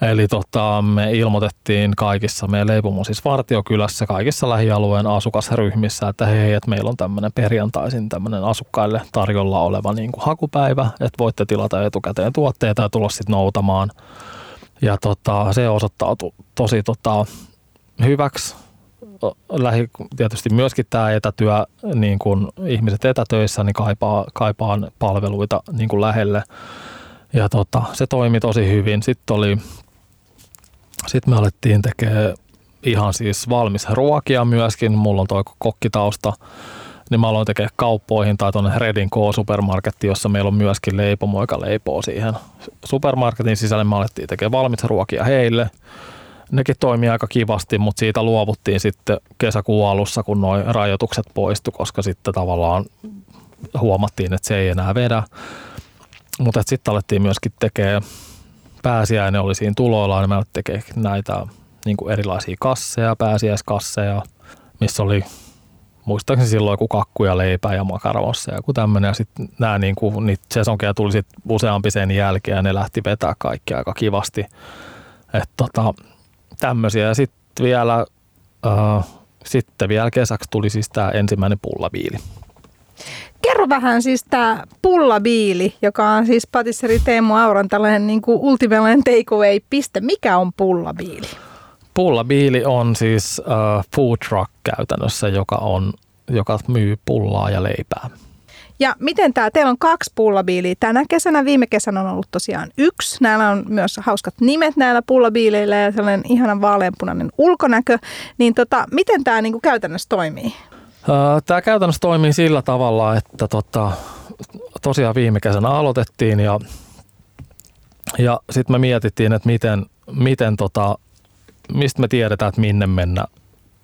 Eli tota, me ilmoitettiin kaikissa meidän leipomo siis Vartiokylässä, kaikissa lähialueen asukasryhmissä, että hei, että meillä on tämmöinen perjantaisin tämmöinen asukkaille tarjolla oleva niin kuin hakupäivä, että voitte tilata etukäteen tuotteita ja tulla sitten noutamaan. Ja tota, se osoittautui tosi tota, hyväksi. Lähi, tietysti myöskin tämä etätyö, niin kuin ihmiset etätöissä, niin kaipaa, kaipaa palveluita niin kuin lähelle. Ja tota, se toimi tosi hyvin. Sitten oli sitten me alettiin tekemään ihan siis valmis ruokia myöskin. Mulla on tuo kokkitausta niin mä aloin tekemään kauppoihin tai tuonne Redin K-supermarketti, jossa meillä on myöskin leipomo, joka leipoo siihen supermarketin sisälle. Me alettiin tekemään valmis ruokia heille. Nekin toimii aika kivasti, mutta siitä luovuttiin sitten kesäkuun alussa, kun nuo rajoitukset poistu, koska sitten tavallaan huomattiin, että se ei enää vedä. Mutta sitten alettiin myöskin tekemään pääsiäinen oli siinä tuloillaan, niin mä tekee näitä niin kuin erilaisia kasseja, pääsiäiskasseja, missä oli muistaakseni silloin joku kakku ja leipä ja makarossa ja joku tämmöinen. Ja sitten nämä niin kuin, niitä sesonkeja tuli sit useampi sen jälkeen ja ne lähti vetää kaikki aika kivasti. Että tota, tämmöisiä. Ja sitten vielä äh, sitten vielä kesäksi tuli siis tämä ensimmäinen pullaviili. Kerro vähän siis tämä pullabiili, joka on siis patisseri Teemu Auran tällainen niin kuin ultimellinen takeaway-piste. Mikä on pullabiili? Pullabiili on siis uh, food truck käytännössä, joka, on, joka myy pullaa ja leipää. Ja miten tämä, teillä on kaksi pullabiiliä tänä kesänä, viime kesänä on ollut tosiaan yksi. Näillä on myös hauskat nimet näillä pullabiileillä ja sellainen ihana vaaleanpunainen ulkonäkö. Niin tota, miten tämä niinku käytännössä toimii? Tämä käytännössä toimii sillä tavalla, että tota, tosiaan viime kesänä aloitettiin ja, ja sitten me mietittiin, että miten, miten tota, mistä me tiedetään, että minne mennä,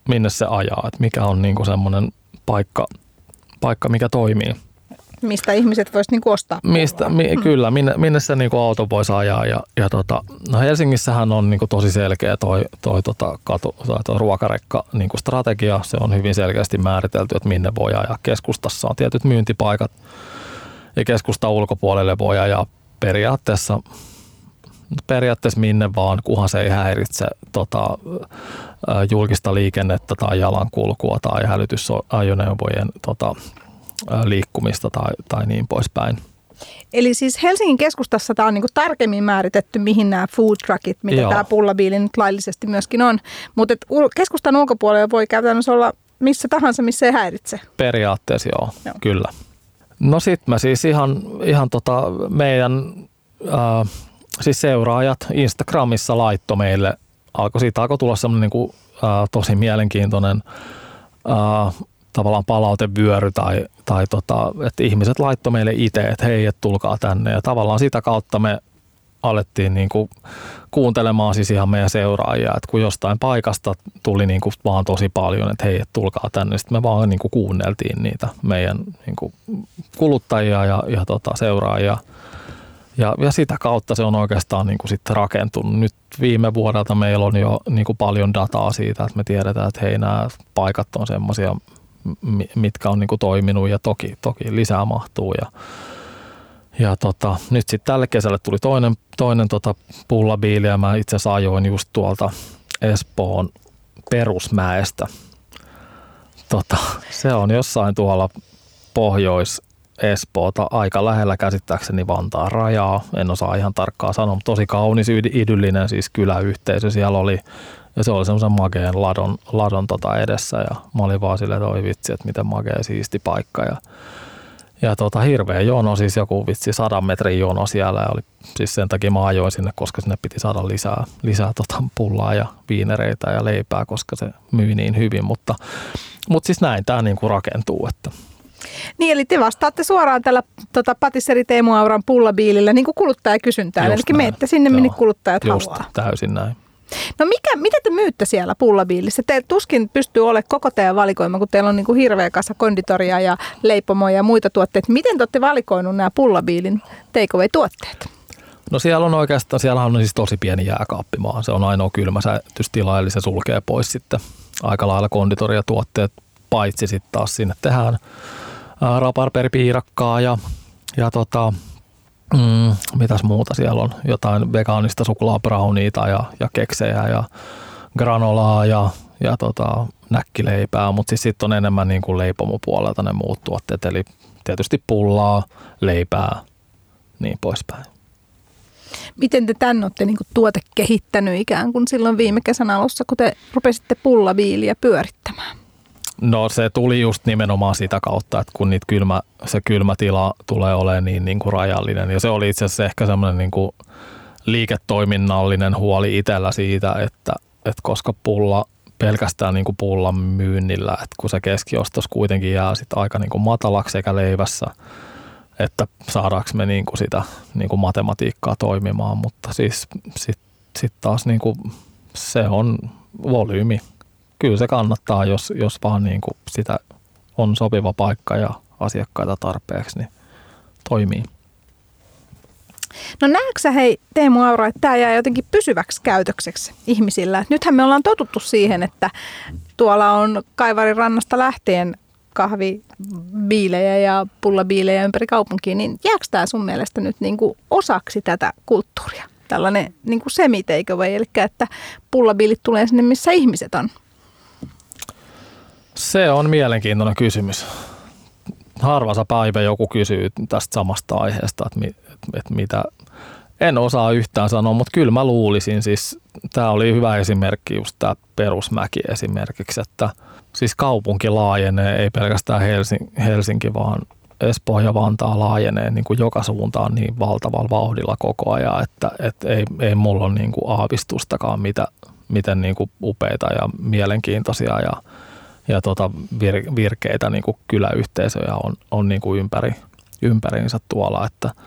minne se ajaa, että mikä on niinku semmoinen paikka, paikka, mikä toimii mistä ihmiset voisivat niinku ostaa Mistä, mi, mm. Kyllä, minne, minne se niinku auto voisi ajaa. Ja, ja tota, no Helsingissähän on niinku tosi selkeä toi, toi, tota, katu, toi, toi ruokarekka niinku strategia. Se on hyvin selkeästi määritelty, että minne voi ajaa. Keskustassa on tietyt myyntipaikat ja keskusta ulkopuolelle voi ajaa periaatteessa periaatteessa minne vaan, kunhan se ei häiritse tota, julkista liikennettä tai jalankulkua tai hälytysajoneuvojen tota, liikkumista tai, tai niin poispäin. Eli siis Helsingin keskustassa tämä on niin tarkemmin määritetty, mihin nämä food truckit, mitä Joo. tämä pullabiili nyt laillisesti myöskin on. Mutta keskustan ulkopuolella voi käytännössä olla missä tahansa, missä ei häiritse. Periaatteessa joo, joo. kyllä. No sitten mä siis ihan, ihan tota meidän äh, siis seuraajat Instagramissa laitto meille, alkoi siitä alkoi tulla semmoinen niin kuin, äh, tosi mielenkiintoinen äh, tavallaan palautevyöry tai, tai tota, että ihmiset laittoi meille itse, että hei, et tulkaa tänne. Ja tavallaan sitä kautta me alettiin niin kuin kuuntelemaan siis ihan meidän seuraajia, että kun jostain paikasta tuli niin kuin vaan tosi paljon, että hei, et tulkaa tänne, sitten me vaan niin kuin kuunneltiin niitä meidän niin kuin kuluttajia ja, ja tota, seuraajia. Ja, ja sitä kautta se on oikeastaan niin kuin sitten rakentunut. Nyt viime vuodelta meillä on jo niin kuin paljon dataa siitä, että me tiedetään, että hei, nämä paikat on semmoisia, mitkä on niin kuin toiminut ja toki, toki lisää mahtuu. Ja, ja tota, nyt sitten tälle kesälle tuli toinen, toinen tota pullabiili ja mä itse asiassa ajoin just tuolta Espoon perusmäestä. Tota, se on jossain tuolla pohjois Espoota aika lähellä käsittääkseni Vantaan rajaa. En osaa ihan tarkkaan sanoa, mutta tosi kaunis, idyllinen siis kyläyhteisö siellä oli ja se oli semmoisen makeen ladon, ladon tota edessä ja mä olin vaan silleen, että oi vitsi, että miten makea siisti paikka. Ja, ja tota, hirveä jono, siis joku vitsi sadan metrin jono siellä ja oli, siis sen takia mä ajoin sinne, koska sinne piti saada lisää, lisää tota pullaa ja viinereitä ja leipää, koska se myy niin hyvin, mutta, mutta siis näin tämä niinku rakentuu, että niin, eli te vastaatte suoraan tällä tota, patisseri Teemu Auran pullabiilillä niin kuin kuluttajakysyntään. Eli menette sinne, minne kuluttajat Just, haluaa. täysin näin. No mikä, mitä te myytte siellä pullabiilissä? Te tuskin pystyy olemaan koko teidän valikoima, kun teillä on niin kuin hirveä kasa konditoria ja leipomoja ja muita tuotteita. Miten te olette valikoinut nämä pullabiilin takeaway-tuotteet? No siellä on oikeastaan, siellä on siis tosi pieni jääkaappimaa. Se on ainoa kylmä säilytystila, eli se sulkee pois sitten aika lailla konditoriatuotteet, paitsi sitten taas sinne tehdään raparperipiirakkaa ja, ja tota, mm, mitäs muuta siellä on, jotain vegaanista suklaabrowniita ja, ja keksejä ja granolaa ja, ja tota, näkkileipää, mutta siis sitten on enemmän niin kuin leipomopuolelta ne muut tuotteet, eli tietysti pullaa, leipää, niin poispäin. Miten te tän olette niin tuote kehittänyt ikään kuin silloin viime kesän alussa, kun te rupesitte pullaviiliä pyörittämään? No se tuli just nimenomaan sitä kautta, että kun niitä kylmä, se kylmätila tulee olemaan niin, niin kuin rajallinen. Ja se oli itse asiassa ehkä semmoinen niin kuin liiketoiminnallinen huoli itsellä siitä, että, että koska pulla pelkästään niin kuin pullan myynnillä, että kun se keskiostos kuitenkin jää sit aika niin kuin matalaksi sekä leivässä, että saadaanko me niin kuin sitä niin kuin matematiikkaa toimimaan, mutta siis sitten sit taas niin kuin se on volyymi kyllä se kannattaa, jos, jos vaan niin kuin sitä on sopiva paikka ja asiakkaita tarpeeksi, niin toimii. No näetkö hei Teemu Aura, että tämä jää jotenkin pysyväksi käytökseksi ihmisillä? Nythän me ollaan totuttu siihen, että tuolla on Kaivarin rannasta lähtien kahvibiilejä ja pullabiilejä ympäri kaupunkiin, niin jääkö tämä sun mielestä nyt niin osaksi tätä kulttuuria? Tällainen niin kuin semi eli että pullabiilit tulee sinne, missä ihmiset on. Se on mielenkiintoinen kysymys. Harvassa päivä joku kysyy tästä samasta aiheesta, että, mi, että, mitä, en osaa yhtään sanoa, mutta kyllä mä luulisin, siis tämä oli hyvä esimerkki, just tämä perusmäki esimerkiksi, että siis kaupunki laajenee, ei pelkästään Helsinki, Helsinki vaan Espoo ja Vantaa laajenee niin kuin joka suuntaan niin valtavalla vauhdilla koko ajan, että, että ei, ei mulla ole niin kuin aavistustakaan, mitä, miten niin kuin upeita ja mielenkiintoisia ja, ja tota vir, virkeitä niin kuin kyläyhteisöjä on, on niin kuin ympäri, ympäriinsä tuolla, että –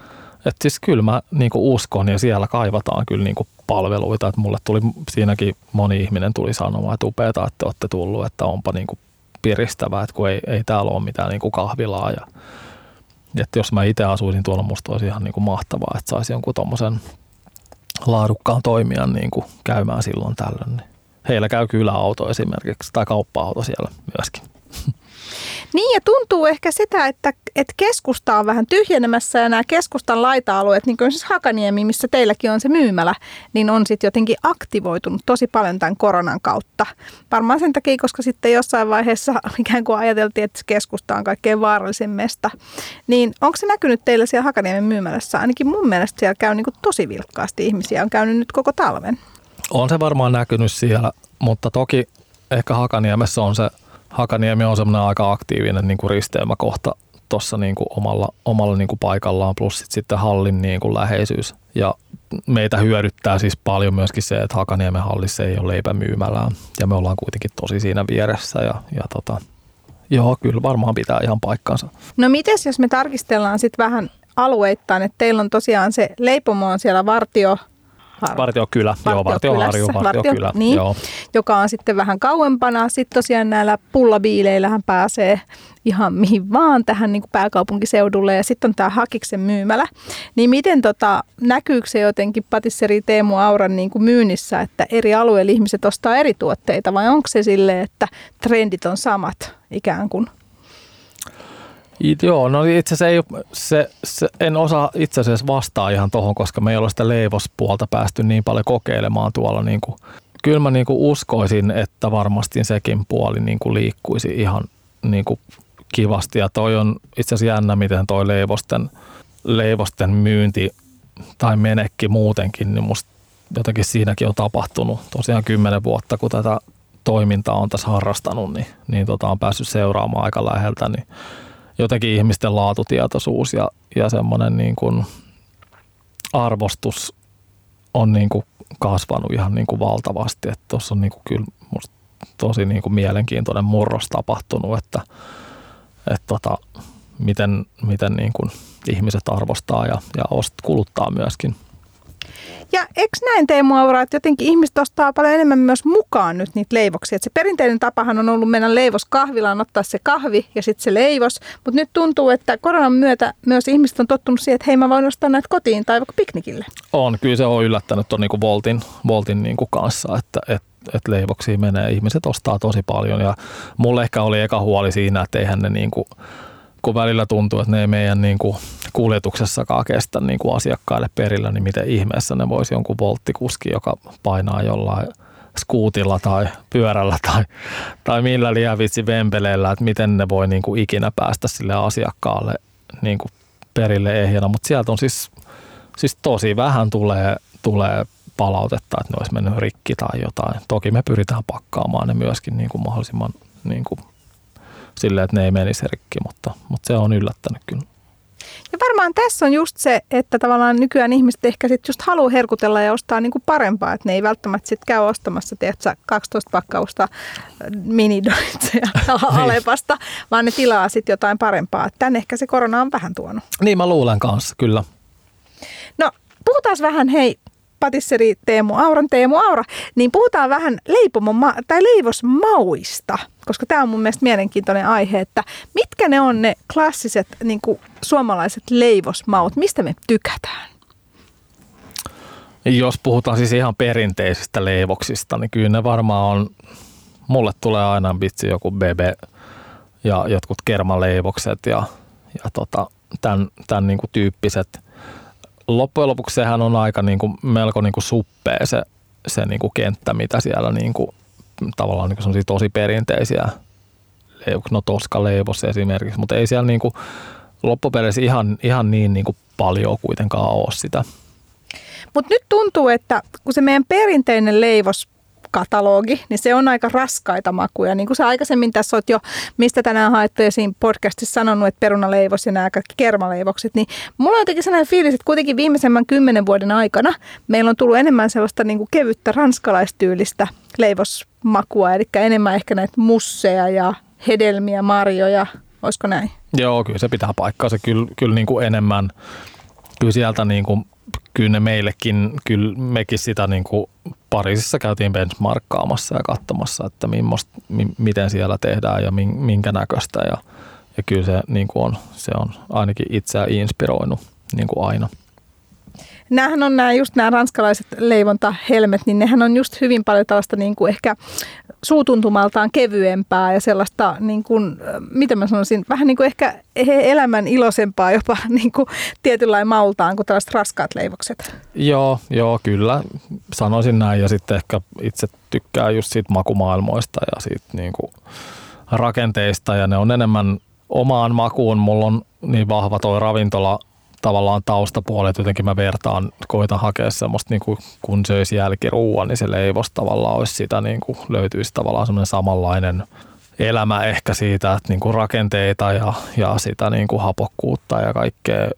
että siis kyllä mä niin uskon ja siellä kaivataan kyllä niin palveluita. Että mulle tuli siinäkin moni ihminen tuli sanomaan, että upeata, että olette tullut, että onpa niin piristävää, että kun ei, ei täällä ole mitään niin kahvilaa. Ja, että jos mä itse asuisin tuolla, musta olisi ihan niin mahtavaa, että saisi jonkun tuommoisen laadukkaan toimijan niin käymään silloin tällöin. Niin heillä käy kyllä auto esimerkiksi tai kauppa-auto siellä myöskin. Niin ja tuntuu ehkä sitä, että, että keskusta on vähän tyhjenemässä ja nämä keskustan laita-alueet, niin kuin siis Hakaniemi, missä teilläkin on se myymälä, niin on sitten jotenkin aktivoitunut tosi paljon tämän koronan kautta. Varmaan sen takia, koska sitten jossain vaiheessa ikään kuin ajateltiin, että keskusta on kaikkein vaarallisin mesta. Niin onko se näkynyt teillä siellä Hakaniemen myymälässä? Ainakin mun mielestä siellä käy niin kuin tosi vilkkaasti ihmisiä. On käynyt nyt koko talven. On se varmaan näkynyt siellä, mutta toki ehkä Hakaniemessä on se – Hakaniemi on semmoinen aika aktiivinen niin kuin risteymäkohta tuossa niin kuin omalla, omalla niin kuin paikallaan, plus sit sitten hallin niin kuin läheisyys. Ja meitä hyödyttää siis paljon myöskin se, että Hakaniemen hallissa ei ole leipämyymälää ja me ollaan kuitenkin tosi siinä vieressä ja, ja tota, joo, kyllä varmaan pitää ihan paikkansa. No mites jos me tarkistellaan sitten vähän alueittain, että teillä on tosiaan se leipomo on siellä Vartio, Vartiokylä, joo, Vartioharju, Vartiokylä, niin, joo. joka on sitten vähän kauempana. Sitten tosiaan näillä pullabiileillähän pääsee ihan mihin vaan tähän niin kuin pääkaupunkiseudulle ja sitten on tämä Hakiksen myymälä. Niin miten tota, näkyykö se jotenkin patisseri Teemu Auran niin kuin myynnissä, että eri alueilla ihmiset ostaa eri tuotteita vai onko se sille, että trendit on samat ikään kuin? Joo, no itse asiassa ei, se, se, en osaa itse asiassa vastaa ihan tuohon, koska me ei ole sitä leivospuolta päästy niin paljon kokeilemaan tuolla. Niin kuin, kyllä mä niin kuin uskoisin, että varmasti sekin puoli niin kuin liikkuisi ihan niin kuin kivasti. Ja toi on itse asiassa jännä, miten toi leivosten, leivosten myynti tai menekki muutenkin, niin musta jotenkin siinäkin on tapahtunut tosiaan kymmenen vuotta, kun tätä toimintaa on tässä harrastanut, niin, niin tota, on päässyt seuraamaan aika läheltä, niin jotenkin ihmisten laatutietoisuus ja, ja semmoinen niin kuin arvostus on niin kuin kasvanut ihan niin kuin valtavasti. Tuossa on niin kuin kyllä tosi niin kuin mielenkiintoinen murros tapahtunut, että, että tota, miten, miten niin kuin ihmiset arvostaa ja, ja kuluttaa myöskin ja eikö näin Teemu Aura, että jotenkin ihmiset ostaa paljon enemmän myös mukaan nyt niitä leivoksia. Että se perinteinen tapahan on ollut mennä leivoskahvilaan, ottaa se kahvi ja sitten se leivos. Mutta nyt tuntuu, että koronan myötä myös ihmiset on tottunut siihen, että hei mä voin ostaa näitä kotiin tai vaikka piknikille. On, kyllä se on yllättänyt tuon niinku Voltin, Voltin niinku kanssa, että, että että leivoksia menee. Ihmiset ostaa tosi paljon ja mulle ehkä oli eka huoli siinä, että eihän ne niinku, kun välillä tuntuu, että ne ei meidän niin kuljetuksessakaan kestä niin kuin asiakkaille perillä, niin miten ihmeessä ne voisi jonkun volttikuski, joka painaa jollain skuutilla tai pyörällä tai, tai millä lievitsi vempeleillä, että miten ne voi niin kuin ikinä päästä sille asiakkaalle niin kuin perille ehjänä. Mutta sieltä on siis, siis tosi vähän tulee, tulee palautetta, että ne olisi mennyt rikki tai jotain. Toki me pyritään pakkaamaan ne myöskin niin kuin mahdollisimman niin kuin silleen, että ne ei menisi rikki, mutta, mutta se on yllättänyt kyllä. Ja varmaan tässä on just se, että tavallaan nykyään ihmiset ehkä sitten just haluaa herkutella ja ostaa niinku parempaa, että ne ei välttämättä sitten käy ostamassa, tiedätkö, 12 pakkausta minidoitseja niin. Alepasta, vaan ne tilaa sitten jotain parempaa. Tän ehkä se korona on vähän tuonut. Niin mä luulen kanssa, kyllä. No puhutaan vähän hei patisseri Teemu Auran Teemu Aura, niin puhutaan vähän leipomon ma- tai leivosmauista, koska tämä on mun mielestä mielenkiintoinen aihe, että mitkä ne on ne klassiset niin kuin suomalaiset leivosmaut, mistä me tykätään? Jos puhutaan siis ihan perinteisistä leivoksista, niin kyllä ne varmaan on, mulle tulee aina vitsi joku bebe ja jotkut kermaleivokset ja, ja tota, tämän, tämän niin kuin tyyppiset – loppujen lopuksi sehän on aika niin kuin, melko niin kuin suppea se, se niin kuin kenttä, mitä siellä niin kuin, tavallaan niin kuin tosi perinteisiä no Toska leivos esimerkiksi, mutta ei siellä niinku loppupeleissä ihan, ihan niin niinku paljon kuitenkaan ole sitä. Mutta nyt tuntuu, että kun se meidän perinteinen leivos katalogi, niin se on aika raskaita makuja. Niin kuin sä aikaisemmin tässä oot jo, mistä tänään haettu esiin podcastissa sanonut, että perunaleivos ja nämä kaikki kermaleivokset, niin mulla on jotenkin sellainen fiilis, että kuitenkin viimeisemmän kymmenen vuoden aikana meillä on tullut enemmän sellaista niin kuin kevyttä ranskalaistyylistä leivosmakua, eli enemmän ehkä näitä musseja ja hedelmiä, marjoja, olisiko näin? Joo, kyllä se pitää paikkaa. Se kyllä, kyllä niin kuin enemmän, kyllä sieltä niin kuin kyllä ne meillekin, kyllä mekin sitä niin kuin Pariisissa käytiin benchmarkkaamassa ja katsomassa, että mimmost, mi, miten siellä tehdään ja minkä näköistä ja, ja kyllä se, niin kuin on, se on ainakin itseä inspiroinut niin kuin aina. Nämähän on nämä, just nämä ranskalaiset leivontahelmet, niin nehän on just hyvin paljon tällaista niin kuin ehkä suutuntumaltaan kevyempää ja sellaista, niin kuin, mitä mä sanoisin, vähän niin kuin ehkä elämän iloisempaa jopa niin kuin tietynlainen maultaan kuin tällaiset raskaat leivokset. Joo, joo, kyllä. Sanoisin näin ja sitten ehkä itse tykkää just siitä makumaailmoista ja siitä niin kuin rakenteista ja ne on enemmän omaan makuun. Mulla on niin vahva toi ravintola tavallaan taustapuoli, että jotenkin mä vertaan, koitan hakea semmoista niin kuin, kun söisi jälkiruuan, niin se leivos tavallaan olisi sitä, niin kuin, löytyisi tavallaan semmoinen samanlainen elämä ehkä siitä, että niin kuin rakenteita ja, ja sitä niin kuin hapokkuutta ja kaikkea,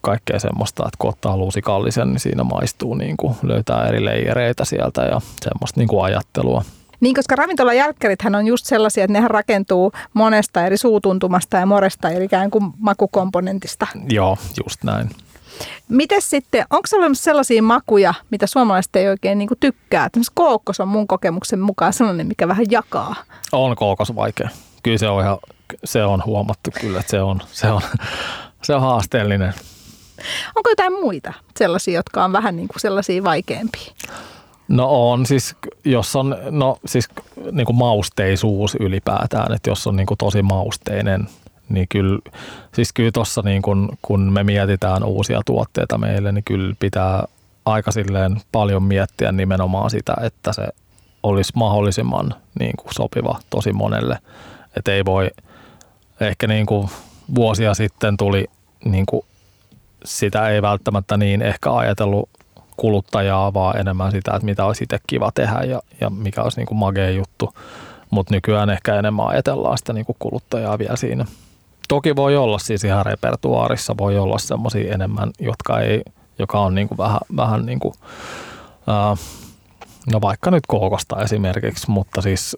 kaikkea semmoista, että kun ottaa luusikallisen, niin siinä maistuu, niin kuin, löytää eri leijereitä sieltä ja semmoista niin kuin ajattelua. Niin, koska ravintolajälkkärithän on just sellaisia, että nehän rakentuu monesta eri suutuntumasta ja moresta, eli ikään kuin makukomponentista. Joo, just näin. Miten sitten, onko olemassa sellaisia makuja, mitä suomalaiset ei oikein niin tykkää? Tämmöisen kookkos on mun kokemuksen mukaan sellainen, mikä vähän jakaa. On kookos vaikea. Kyllä se on, ihan, se on huomattu kyllä, että se on, se on, se on haasteellinen. Onko jotain muita sellaisia, jotka on vähän niin kuin sellaisia vaikeampia? No on siis, jos on, no siis niin kuin mausteisuus ylipäätään, että jos on niin kuin tosi mausteinen, niin kyllä, siis kyllä tuossa niin kuin, kun me mietitään uusia tuotteita meille, niin kyllä pitää aika silleen paljon miettiä nimenomaan sitä, että se olisi mahdollisimman niin kuin sopiva tosi monelle. Että ei voi, ehkä niin kuin vuosia sitten tuli niin kuin sitä ei välttämättä niin ehkä ajatellut kuluttajaa, vaan enemmän sitä, että mitä olisi itse kiva tehdä ja, ja mikä olisi niin kuin magea juttu. Mutta nykyään ehkä enemmän ajatellaan sitä niin kuin kuluttajaa vielä siinä. Toki voi olla siis ihan repertuaarissa, voi olla semmoisia enemmän, jotka ei, joka on niin kuin vähän, vähän niin kuin, ää, no vaikka nyt kookosta esimerkiksi, mutta siis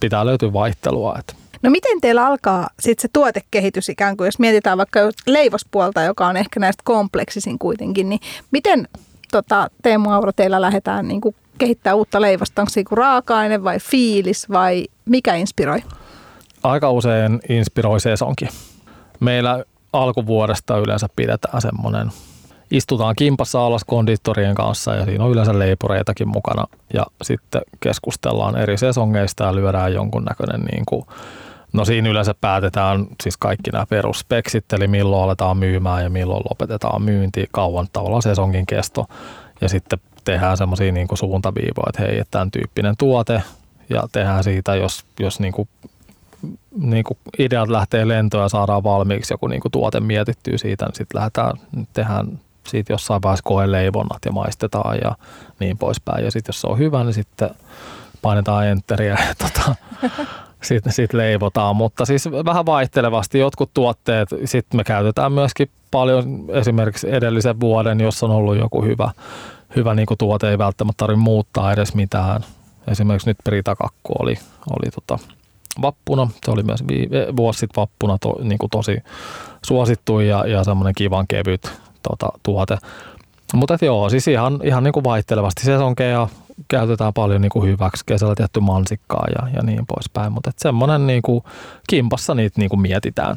pitää löytyä vaihtelua. Että No miten teillä alkaa sitten se tuotekehitys ikään kuin, jos mietitään vaikka leivospuolta, joka on ehkä näistä kompleksisin kuitenkin, niin miten tota, Teemu Auro teillä lähdetään niin kuin kehittää uutta leivosta? Onko se niin raaka-aine vai fiilis vai mikä inspiroi? Aika usein inspiroi sesonkin. Meillä alkuvuodesta yleensä pidetään semmoinen, istutaan kimpassa alas konditorien kanssa ja siinä on yleensä leipureitakin mukana ja sitten keskustellaan eri sesongeista ja lyödään jonkunnäköinen niin kuin No siinä yleensä päätetään siis kaikki nämä perusspeksit, eli milloin aletaan myymään ja milloin lopetetaan myynti, kauan tavallaan sesonkin kesto. Ja sitten tehdään semmoisia niin suuntaviivoja, että hei, että tämän tyyppinen tuote ja tehdään siitä, jos, jos niin kuin, niin kuin ideat lähtee lentoon ja saadaan valmiiksi joku niin kuin tuote mietittyy siitä, niin sitten lähdetään, tehdään siitä jossain vaiheessa leivonnat ja maistetaan ja niin poispäin. Ja sitten jos se on hyvä, niin sitten painetaan enteriä ja tota, sitten sit leivotaan, mutta siis vähän vaihtelevasti jotkut tuotteet, sitten me käytetään myöskin paljon esimerkiksi edellisen vuoden, jos on ollut joku hyvä, hyvä niin kuin tuote, ei välttämättä tarvitse muuttaa edes mitään. Esimerkiksi nyt Pritakakku oli, oli tota, vappuna, se oli myös vuosi sitten vappuna to, niin kuin tosi suosittu ja, ja semmoinen kivan kevyt tota, tuote. Mutta joo, siis ihan, ihan niin kuin vaihtelevasti sesonkeja käytetään paljon niin kuin hyväksi. Kesällä tietty mansikkaa ja, ja niin poispäin, mutta semmoinen niin kuin, kimpassa niitä niin kuin mietitään.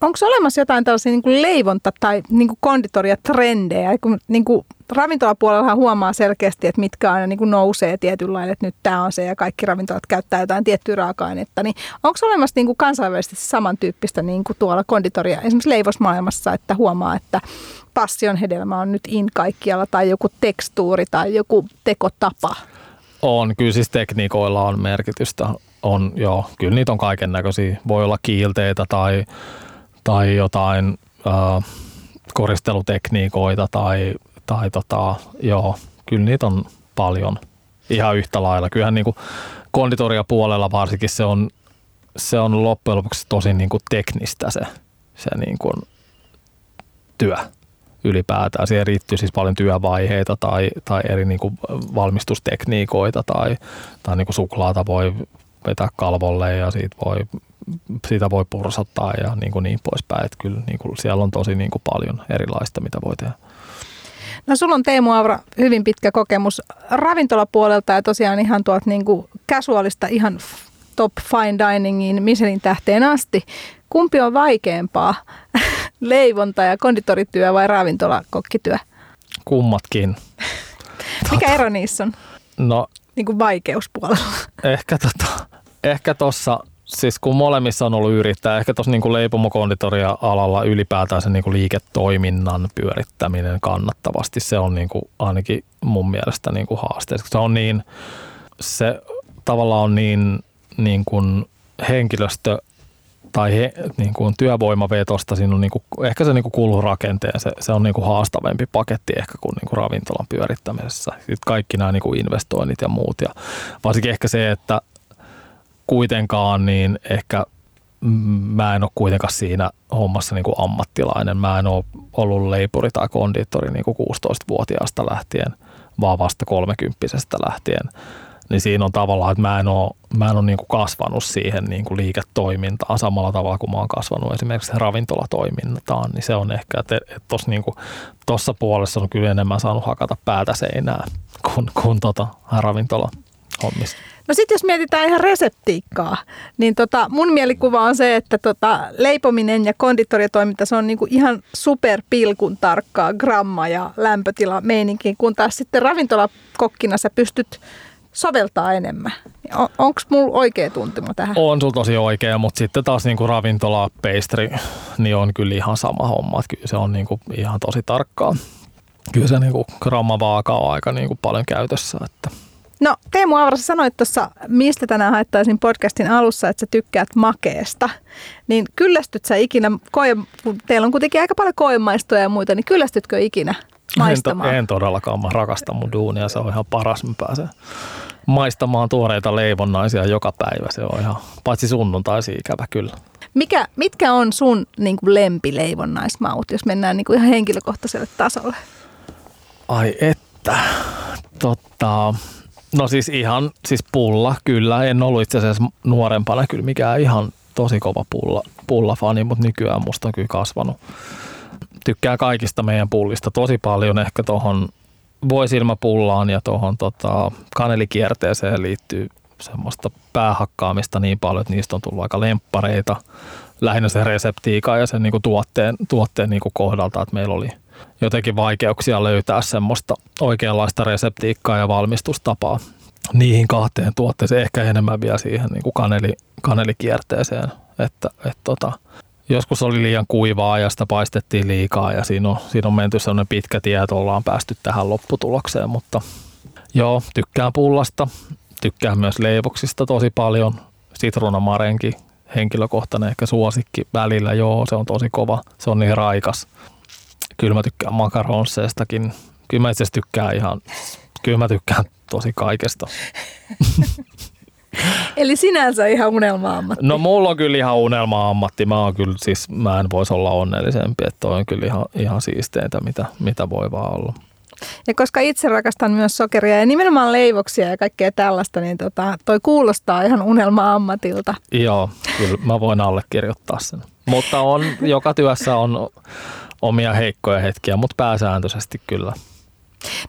Onko olemassa jotain tällaisia niin kuin leivonta- tai niin kuin konditoria-trendejä? Kun niin kuin ravintolapuolella huomaa selkeästi, että mitkä aina niin kuin nousee tietynlainen, että nyt tämä on se ja kaikki ravintolat käyttää jotain tiettyä raaka-ainetta. Niin onko olemassa niin kuin kansainvälisesti samantyyppistä niin kuin tuolla konditoria, esimerkiksi leivosmaailmassa, että huomaa, että passion hedelmä on nyt in kaikkialla tai joku tekstuuri tai joku tekotapa? On, kyllä siis tekniikoilla on merkitystä. On, joo, kyllä niitä on kaiken näköisiä. Voi olla kiilteitä tai, tai jotain äh, koristelutekniikoita tai, tai tota, joo, kyllä niitä on paljon ihan yhtä lailla. Kyllähän niin kuin konditoria puolella varsinkin se on, se on loppujen lopuksi tosi niin kuin teknistä se, se niin kuin työ ylipäätään. Siihen riittyy siis paljon työvaiheita tai, tai eri niin kuin valmistustekniikoita tai, tai niin kuin suklaata voi vetää kalvolle ja siitä voi, siitä voi pursattaa ja niin, kuin niin poispäin. Että kyllä niin kuin siellä on tosi niin kuin paljon erilaista, mitä voi tehdä. No sulla on Teemu Aura hyvin pitkä kokemus ravintolapuolelta ja tosiaan ihan tuolta niin kuin casualista ihan top fine diningin Michelin tähteen asti. Kumpi on vaikeampaa, leivonta ja konditorityö vai ravintolakokkityö? Kummatkin. Mikä ero niissä on? No niin kuin vaikeuspuolella. Ehkä tota, ehkä tossa, siis kun molemmissa on ollut yrittää, ehkä tuossa niin leipomokonditoria alalla ylipäätään se niin kuin liiketoiminnan pyörittäminen kannattavasti, se on niin kuin ainakin mun mielestä niin kuin haaste. Se on niin, se tavallaan on niin, niin kuin henkilöstö tai he, niin kuin työvoimavetosta, siinä on niin kuin, ehkä se niin kuin kuuluu rakenteen, se, se on niin kuin haastavempi paketti ehkä kuin, niin kuin ravintolan pyörittämisessä. Sitten kaikki nämä niin kuin investoinnit ja muut ja varsinkin ehkä se, että kuitenkaan niin ehkä mä en ole kuitenkaan siinä hommassa niin kuin ammattilainen. Mä en ole ollut leipuri tai kondiittori niin kuin 16-vuotiaasta lähtien, vaan vasta 30 lähtien niin siinä on tavallaan, että mä en ole, mä en ole niin kuin kasvanut siihen niin kuin liiketoimintaan samalla tavalla kuin mä oon kasvanut esimerkiksi ravintolatoimintaan, niin se on ehkä, että tuossa niin tossa puolessa on kyllä enemmän saanut hakata päätä seinää kuin, kuin tota ravintola hommista. No sitten jos mietitään ihan reseptiikkaa, niin tota, mun mielikuva on se, että tota, leipominen ja konditoriatoiminta, se on niinku ihan superpilkun tarkkaa gramma- ja lämpötila meininkiin, kun taas sitten ravintolakokkina sä pystyt soveltaa enemmän. On, Onko mulla oikea tuntuma tähän? On sulla tosi oikea, mutta sitten taas niinku ravintola, pastry, niin on kyllä ihan sama homma. Että kyllä se on niinku ihan tosi tarkkaa. Kyllä se niinku grammavaaka on aika niinku paljon käytössä. Että. No Teemu Aura, sanoit tuossa, mistä tänään haettaisin podcastin alussa, että sä tykkäät makeesta. Niin kyllästyt sä ikinä, koe, kun teillä on kuitenkin aika paljon koemaistoja ja muita, niin kyllästytkö ikinä maistamaan? En, to, en todellakaan, mä rakastan mun duunia, se on ihan paras, mä pääsen maistamaan tuoreita leivonnaisia joka päivä. Se on ihan, paitsi sunnuntaisi ikävä kyllä. Mikä, mitkä on sun niin kuin lempileivonnaismaut, jos mennään niin kuin ihan henkilökohtaiselle tasolle? Ai että, totta. No siis ihan, siis pulla kyllä. En ollut itse asiassa nuorempana kyllä mikään ihan tosi kova pulla, pullafani, mutta nykyään musta on kyllä kasvanut. Tykkää kaikista meidän pullista tosi paljon. Ehkä tuohon voisilmapullaan ja tuohon tota, kanelikierteeseen liittyy semmoista päähakkaamista niin paljon, että niistä on tullut aika lemppareita. Lähinnä se reseptiika ja sen niinku tuotteen, tuotteen niinku kohdalta, että meillä oli jotenkin vaikeuksia löytää semmoista oikeanlaista reseptiikkaa ja valmistustapaa niihin kahteen tuotteeseen, ehkä enemmän vielä siihen niinku kaneli, kanelikierteeseen. Että, et tota, joskus oli liian kuivaa ja sitä paistettiin liikaa ja siinä on, siinä on menty sellainen pitkä tie, että ollaan päästy tähän lopputulokseen, mutta joo, tykkään pullasta, tykkään myös leivoksista tosi paljon, sitruunamarenki, henkilökohtainen ehkä suosikki välillä, joo, se on tosi kova, se on niin raikas. Kyllä mä tykkään makaronseestakin, kyllä mä itse tykkään ihan, kyllä mä tykkään tosi kaikesta. Eli sinänsä ihan unelma-ammatti. No mulla on kyllä ihan unelma-ammatti. Mä, oon kyllä, siis, mä en voisi olla onnellisempi, että toi on kyllä ihan, ihan siisteintä, mitä, mitä voi vaan olla. Ja koska itse rakastan myös sokeria ja nimenomaan leivoksia ja kaikkea tällaista, niin tota, toi kuulostaa ihan unelma-ammatilta. Joo, kyllä mä voin allekirjoittaa sen. Mutta on, joka työssä on omia heikkoja hetkiä, mutta pääsääntöisesti kyllä.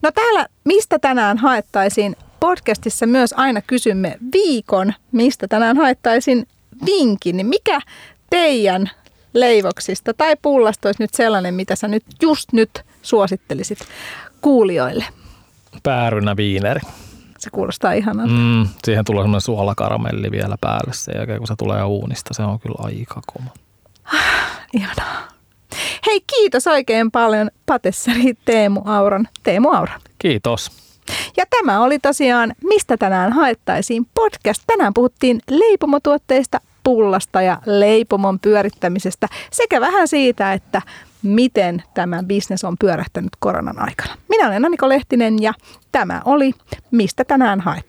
No täällä, mistä tänään haettaisiin podcastissa myös aina kysymme viikon, mistä tänään haettaisiin vinkin, niin mikä teidän leivoksista tai pullasta olisi nyt sellainen, mitä sä nyt just nyt suosittelisit kuulijoille? Päärynä viineri. Se kuulostaa ihanalta. Mm, siihen tulee semmoinen suolakaramelli vielä päälle sen jälkeen, kun se tulee uunista. Se on kyllä aika kova. Ihanaa. Hei, kiitos oikein paljon patessari Teemu Auran. Teemu Aura. Kiitos. Ja tämä oli tosiaan Mistä tänään haettaisiin podcast. Tänään puhuttiin leipomotuotteista, pullasta ja leipomon pyörittämisestä sekä vähän siitä, että miten tämä bisnes on pyörähtänyt koronan aikana. Minä olen Aniko Lehtinen ja tämä oli Mistä tänään haet.